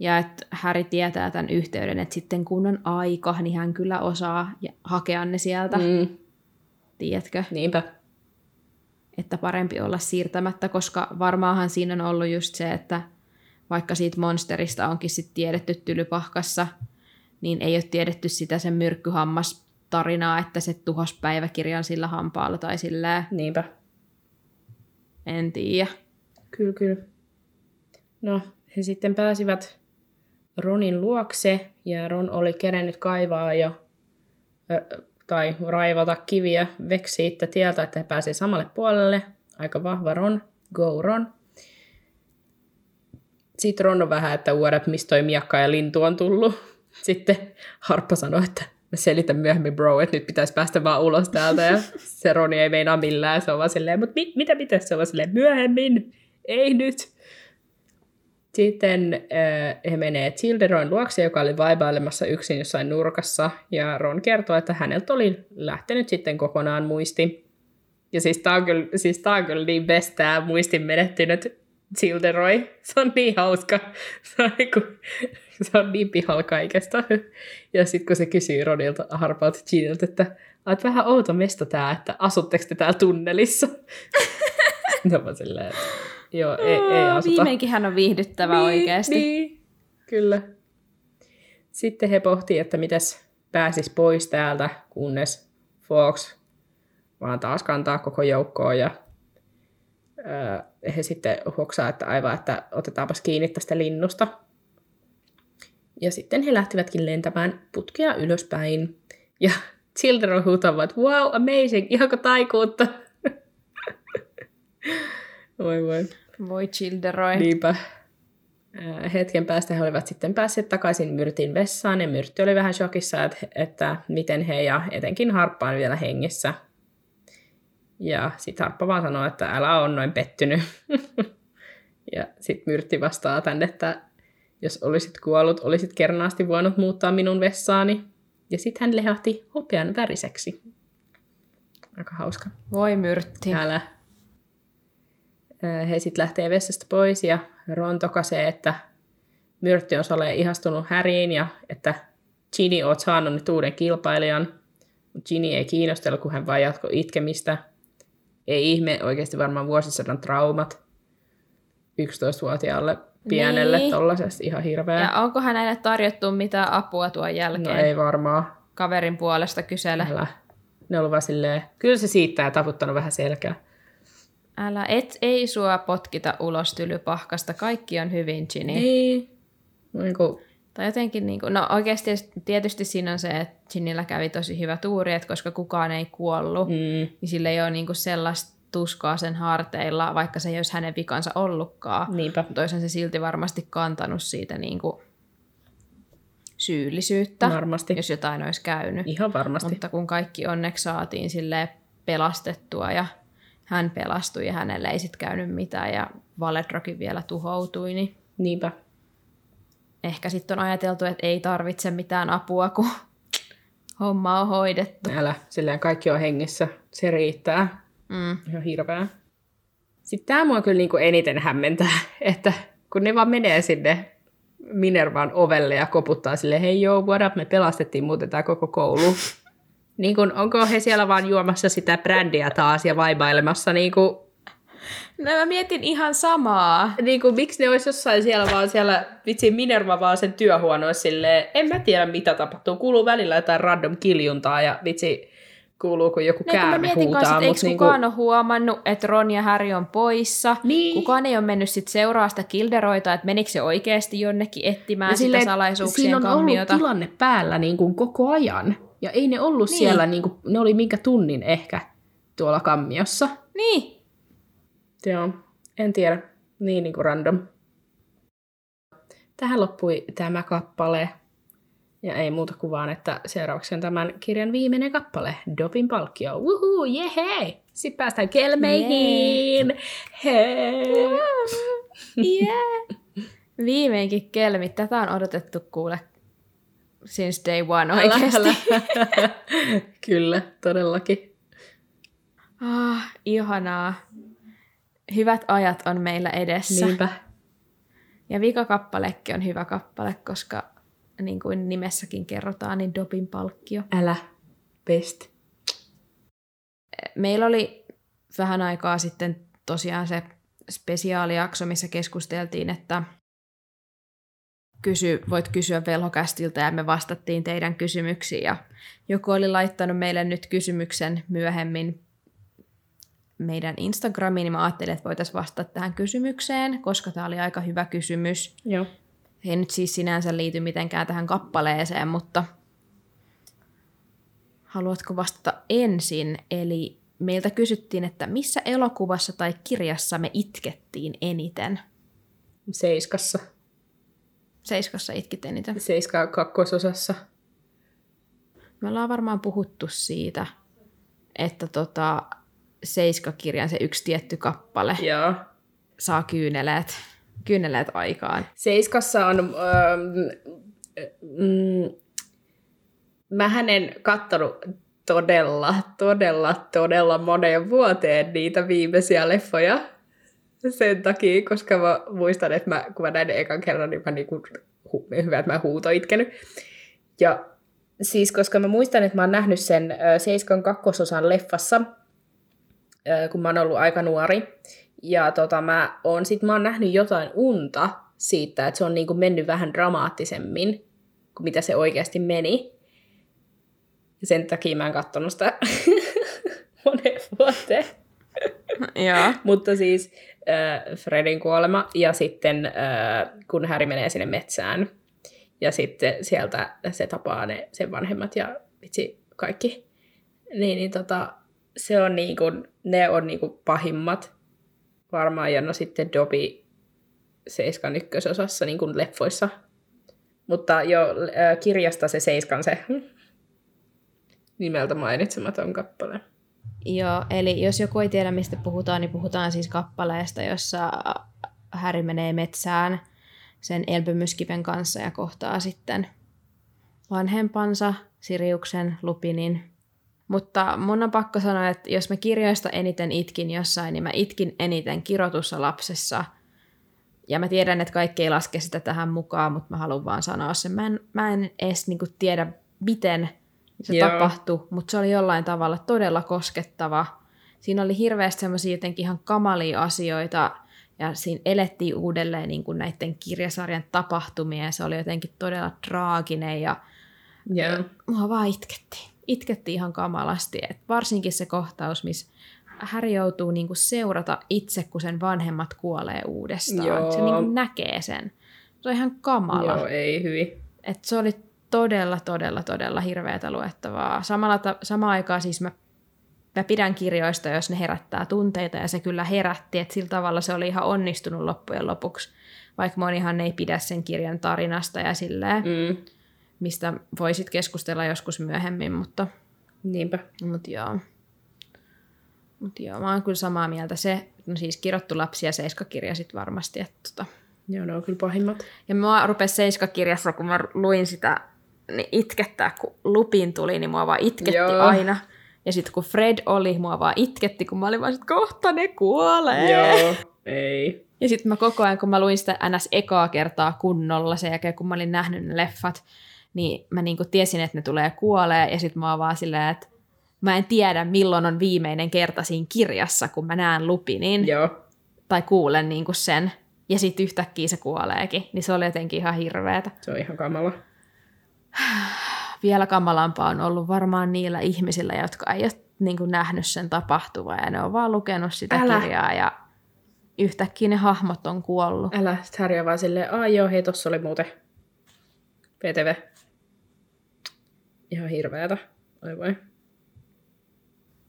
Ja että Häri tietää tämän yhteyden, että sitten kun on aika, niin hän kyllä osaa ja- hakea ne sieltä, mm. Tiedätkö? niinpä. Että parempi olla siirtämättä, koska varmaanhan siinä on ollut just se, että vaikka siitä monsterista onkin sitten tiedetty tylypahkassa, niin ei ole tiedetty sitä sen myrkkyhammas tarinaa, että se tuhos päiväkirjan sillä hampaalla tai silleen, Niinpä. en tiedä. Kyllä, kyllä. No, he sitten pääsivät Ronin luokse, ja Ron oli kerennyt kaivaa jo, ö, tai raivata kiviä veksi siitä tieltä, että he pääsee samalle puolelle. Aika vahva Ron, go Ron. Sitten Ron on vähän, että uudet, mistä toi miakka ja lintu on tullut. Sitten Harppa sanoi, että mä selitän myöhemmin bro, että nyt pitäisi päästä vaan ulos täältä. Ja se Roni ei meinaa millään, se on vaan silleen, mutta mit, mitä pitäisi, se on vaan silleen, myöhemmin, ei nyt. Sitten äh, he menee Childeroin luokse, joka oli vaibailemassa yksin jossain nurkassa, ja Ron kertoo, että häneltä oli lähtenyt sitten kokonaan muisti. Ja siis tää on kyllä, siis tää on kyllä niin best tää muistin menettynyt Childeroy. Se on niin hauska. Se on, niinku, se on niin pihalla kaikesta. Ja sitten kun se kysyy Ronilta, Harpalta Giniltä, että oot vähän outo mesta tää, että asutteko te täällä tunnelissa? no mä silleen, että joo, ei, ei asuta. Viimeinkin hän on viihdyttävä oikeasti. Niin, kyllä. Sitten he pohtii, että mitäs pääsis pois täältä, kunnes Fox vaan taas kantaa koko joukkoa ja öö, he sitten hoksaa, että aivan, että otetaanpas kiinni tästä linnusta. Ja sitten he lähtivätkin lentämään putkea ylöspäin. Ja Children huutavat, wow, amazing, ihanko taikuutta? Voi voi. Voi Childeroy. Niinpä. Hetken päästä he olivat sitten päässeet takaisin Myrtin vessaan, ja Myrtti oli vähän shokissa, että, että miten he ja etenkin Harppa on vielä hengissä. Ja sitten Harppa vaan sanoo, että älä on noin pettynyt. ja sitten Myrtti vastaa tänne, että jos olisit kuollut, olisit kernaasti voinut muuttaa minun vessaani. Ja sitten hän lehahti hopean väriseksi. Aika hauska. Voi myrtti. Älä. He sitten lähtee vessasta pois ja Ron tokasee, että Myrtti on Sale ihastunut Häriin ja että Ginny oot saanut nyt uuden kilpailijan. Mutta Ginny ei kiinnostellut, kun hän vain jatkoi itkemistä. Ei ihme, oikeasti varmaan vuosisadan traumat 11-vuotiaalle pienelle Niin. tollasesta ihan hirveä. Ja onko hänelle tarjottu mitään apua tuon no jälkeen? ei varmaan. Kaverin puolesta kysele. Ne oli vaan silleen, kyllä se siitä ja taputtanut vähän selkää. Älä, et ei sua potkita ulos tylypahkasta. Kaikki on hyvin, Ginny. Niin. Niin kuin, Tai jotenkin, niin kuin, no oikeasti tietysti siinä on se, että Ginnyllä kävi tosi hyvä tuuri, että koska kukaan ei kuollut, mm. niin sillä ei ole niin kuin sellaista tuskaa sen harteilla, vaikka se ei olisi hänen vikansa ollutkaan. niinpä. Olisihan se silti varmasti kantanut siitä niin kuin syyllisyyttä, Varmasti. jos jotain olisi käynyt. Ihan varmasti. Mutta kun kaikki onneksi saatiin sille pelastettua ja hän pelastui ja hänelle ei sitten käynyt mitään ja Valedrokin vielä tuhoutui, niin Niinpä. ehkä sitten on ajateltu, että ei tarvitse mitään apua, kun homma on hoidettu. Älä, silleen kaikki on hengissä. Se riittää. Mm. Ihan hirveää. Sitten tämä mua kyllä niinku eniten hämmentää, että kun ne vaan menee sinne Minervan ovelle ja koputtaa sille, hei joo, what up, me pelastettiin muuten tämä koko koulu. Niin kun, onko he siellä vaan juomassa sitä brändiä taas ja vaibailemassa, niin kuin, No mä mietin ihan samaa. niin kuin, miksi ne olisi jossain siellä vaan siellä, vitsi Minerva vaan sen työhuoneessa silleen, en mä tiedä mitä tapahtuu, kuuluu välillä jotain random kiljuntaa ja vitsi, kuuluu kun joku No, kun mä käärme mietin kanssa, huutaa, että eikö niin kukaan ole huomannut, että Ron ja Harry on poissa. Niin. Kukaan ei ole mennyt sit seuraa sitä kilderoita, että menikö se oikeasti jonnekin etsimään Ja sitä salaisuuksien siinä on kammiota. ollut tilanne päällä niin kuin koko ajan. Ja ei ne ollut Niin. siellä, niin kuin, ne oli minkä tunnin ehkä tuolla kammiossa. Niin, Joo, en tiedä. Niin, niin kuin random. Tähän loppui tämä kappale. Ja ei muuta kuin vaan, että seuraavaksi on tämän kirjan viimeinen kappale, Dopin palkkio. Wuhuu, jehei! Sitten päästään kelmeihin. Hei! Yeah. Viimeinkin kelmi. Tätä on odotettu kuule since day one Älä, oikeasti. älä. Kyllä, todellakin. Ah, ihanaa. Hyvät ajat on meillä edessä. Niinpä. Ja vikakappalekin on hyvä kappale, koska niin kuin nimessäkin kerrotaan, niin Dobin palkkio. Älä. Best. Meillä oli vähän aikaa sitten tosiaan se spesiaalijakso, missä keskusteltiin, että kysy, voit kysyä velhokästiltä ja me vastattiin teidän kysymyksiin. Ja joku oli laittanut meille nyt kysymyksen myöhemmin meidän Instagramiin, niin mä ajattelin, että voitaisiin vastata tähän kysymykseen, koska tämä oli aika hyvä kysymys. Joo. Ei nyt siis sinänsä liity mitenkään tähän kappaleeseen, mutta haluatko vastata ensin? Eli meiltä kysyttiin, että missä elokuvassa tai kirjassa me itkettiin eniten? Seiskassa. Seiskassa itkit eniten. Seiska kakkososassa. Me ollaan varmaan puhuttu siitä, että tota, Seiska-kirjan se yksi tietty kappale Joo. saa kyyneleet, kyyneleet aikaan. Seiskassa on... Ähm, mm, mähän en kattonut todella, todella, todella moneen vuoteen niitä viimeisiä leffoja sen takia, koska mä muistan, että mä, kun mä näin ekan kerran, niin mä niinku, hu, hyvä, että mä huuto itkenyt. Ja siis, koska mä muistan, että mä oon nähnyt sen äh, Seiskan kakkososan leffassa, äh, kun mä oon ollut aika nuori. Ja tota, mä oon, sit mä oon nähnyt jotain unta siitä, että se on niinku mennyt vähän dramaattisemmin kuin mitä se oikeasti meni. Ja sen takia mä en kattonut sitä moneen vuoteen. Mutta siis äh, Fredin kuolema ja sitten äh, kun Häri menee sinne metsään ja sitten sieltä se tapaa ne sen vanhemmat ja vitsi kaikki. Niin, niin tota, se on niinku, ne on niinku pahimmat varmaan ja no sitten Dobby Seiskan ykkösosassa niin kuin leffoissa. Mutta jo äh, kirjasta se Seiskan se nimeltä mainitsematon kappale. Joo, eli jos joku ei tiedä, mistä puhutaan, niin puhutaan siis kappaleesta, jossa Häri menee metsään sen elpymyskiven kanssa ja kohtaa sitten vanhempansa, Siriuksen, Lupinin. Mutta mun on pakko sanoa, että jos mä kirjoista eniten itkin jossain, niin mä itkin eniten kirotussa lapsessa. Ja mä tiedän, että kaikki ei laske sitä tähän mukaan, mutta mä haluan vaan sanoa sen. Mä en, mä en edes niinku tiedä, miten se Joo. tapahtui, mutta se oli jollain tavalla todella koskettava. Siinä oli hirveästi semmoisia jotenkin ihan kamalia asioita, ja siinä elettiin uudelleen niin kuin näiden kirjasarjan tapahtumia, ja se oli jotenkin todella traaginen, ja Joo. mua vaan itkettiin. Itkettiin ihan kamalasti. Et varsinkin se kohtaus, missä Häri joutuu niinku seurata itse, kun sen vanhemmat kuolee uudestaan. Joo. Se niinku näkee sen. Se on ihan kamala. Joo, ei hyvin. Et se oli todella, todella, todella hirveätä luettavaa. Samalla ta- samaan aikaan siis mä, mä pidän kirjoista, jos ne herättää tunteita, ja se kyllä herätti, että sillä tavalla se oli ihan onnistunut loppujen lopuksi. Vaikka monihan ei pidä sen kirjan tarinasta ja silleen, mm. Mistä voisit keskustella joskus myöhemmin, mutta, Niinpä. mutta joo. Mutta joo, mä oon kyllä samaa mieltä. Se, no siis kirottu lapsi ja seiskakirja sit varmasti, että tota, Joo, ne on kyllä pahimmat. ja mua rupesi Seiska-kirjassa, kun mä luin sitä, niin itkettää, kun Lupin tuli, niin mua vaan itketti Joo. Aina. Ja sitten kun Fred oli, mua vaan itketti, kun mä olin vaan, että kohta ne kuolee. Joo, ei. Ja sitten mä koko ajan, kun mä luin sitä NS ekaa kertaa kunnolla, sen jälkeen kun mä olin nähnyt ne leffat, niin mä niinku tiesin, että ne tulee kuolee. Ja sitten mä oon vaan silleen, että mä en tiedä, milloin on viimeinen kerta siinä kirjassa, kun mä näen Lupinin Joo. tai kuulen niinku sen. Ja sitten yhtäkkiä se kuoleekin. Niin se oli jotenkin ihan hirveetä. Se on ihan kamala. Vielä kamalampaa on ollut varmaan niillä ihmisillä, jotka ei ole niin kuin nähnyt sen tapahtuva ja ne on vaan lukenut sitä Älä. Kirjaa ja yhtäkkiä ne hahmot on kuollut. Älä, sit Harry on vaan silleen, aa joo, hei, tossa oli muuten PTV. Ihan hirveetä. Oi voi.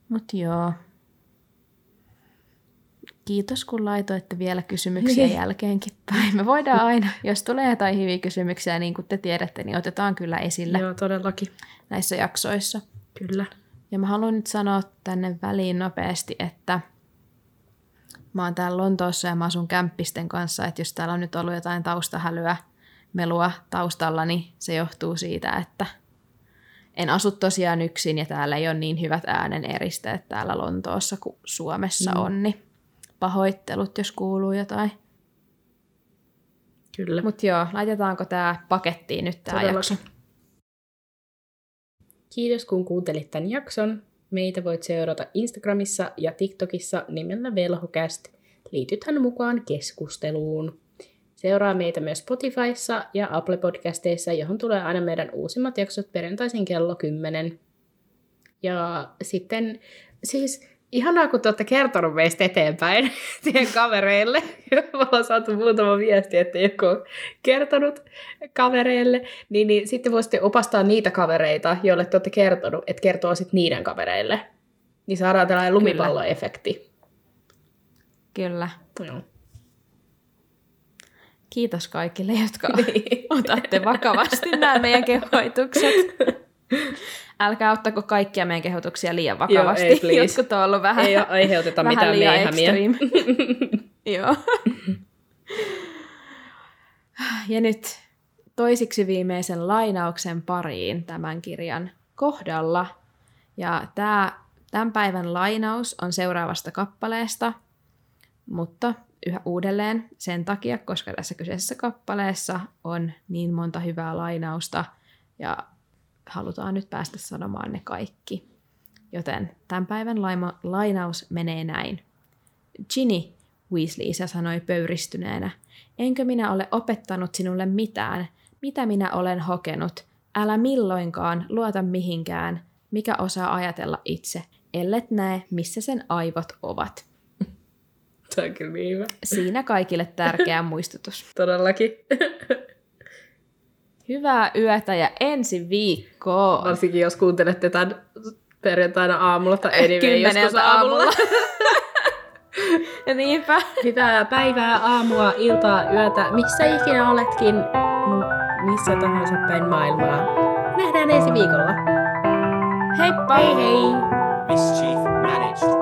Mut joo. Kiitos kun laitoitte vielä kysymyksiä Niin. jälkeenkin päin. Me voidaan aina, jos tulee jotain hyviä kysymyksiä, niin kuin te tiedätte, niin otetaan kyllä esille Joo, todellakin. näissä jaksoissa. Kyllä. Ja mä haluan nyt sanoa tänne väliin nopeasti, että Mä oon täällä Lontoossa ja mä asun kämppisten kanssa, että jos täällä on nyt ollut jotain taustahälyä, melua taustalla, niin se johtuu siitä, että en asu tosiaan yksin ja täällä ei ole niin hyvät äänen eristeet täällä Lontoossa kuin Suomessa mm. on, niin pahoittelut, jos kuuluu jotain. Kyllä. Mutta joo, laitetaanko tämä pakettiin nyt tämä jakso? Kiitos kun kuuntelit tämän jakson. Meitä voit seurata Instagramissa ja TikTokissa nimellä Velhokäst. Liitythän mukaan keskusteluun. Seuraa meitä myös Spotifyssa ja Apple Podcasteissa, johon tulee aina meidän uusimmat jaksot perjantaisin kello 10. Ja sitten siis ihanaa, kun te olette kertonut meistä eteenpäin teidän kavereille. Me ollaan saatu muutama viesti, että joku on kertonut kavereille. Niin, niin sitten voisitte opastaa niitä kavereita, joille te olette kertonut, että kertoo sitten niiden kavereille. Niin saadaan tällainen lumipalloefekti. Kyllä. Joo. Kiitos kaikille, jotka otatte vakavasti nämä meidän kehoitukset. Älkää ottako kaikkia meidän kehotuksia liian vakavasti. Joo, ei, please. Jotkut on ollut vähän Ei aiheuteta vähän mitään liian meihämiä. Joo. Ja nyt toisiksi viimeisen lainauksen pariin tämän kirjan kohdalla. Ja tämä, tämän päivän lainaus on seuraavasta kappaleesta, mutta yhä uudelleen sen takia, koska tässä kyseisessä kappaleessa on niin monta hyvää lainausta ja halutaan nyt päästä sanomaan ne kaikki. Joten tämän päivän laima, lainaus menee näin. Ginny, Weasley-isä sanoi pöyristyneenä, enkö minä ole opettanut sinulle mitään, mitä minä olen hokenut. Älä milloinkaan luota mihinkään, mikä osaa ajatella itse, ellet näe, missä sen aivot ovat. Tämä on kyllä niin hyvä. Siinä kaikille tärkeä muistutus. Todellakin. Hyvää yötä ja ensi viikkoon. Varsinkin jos kuuntelette tämän perjantaina aamulla tai anyway, joskus Kymmeneltä aamulla. aamulla. Ja niinpä. Hyvää päivää, aamua, iltaa, yötä, missä ikinä oletkin, missä tahansa päin maailmaa. Nähdään ensi viikolla. Heippa! Hei hei! Mischief managed.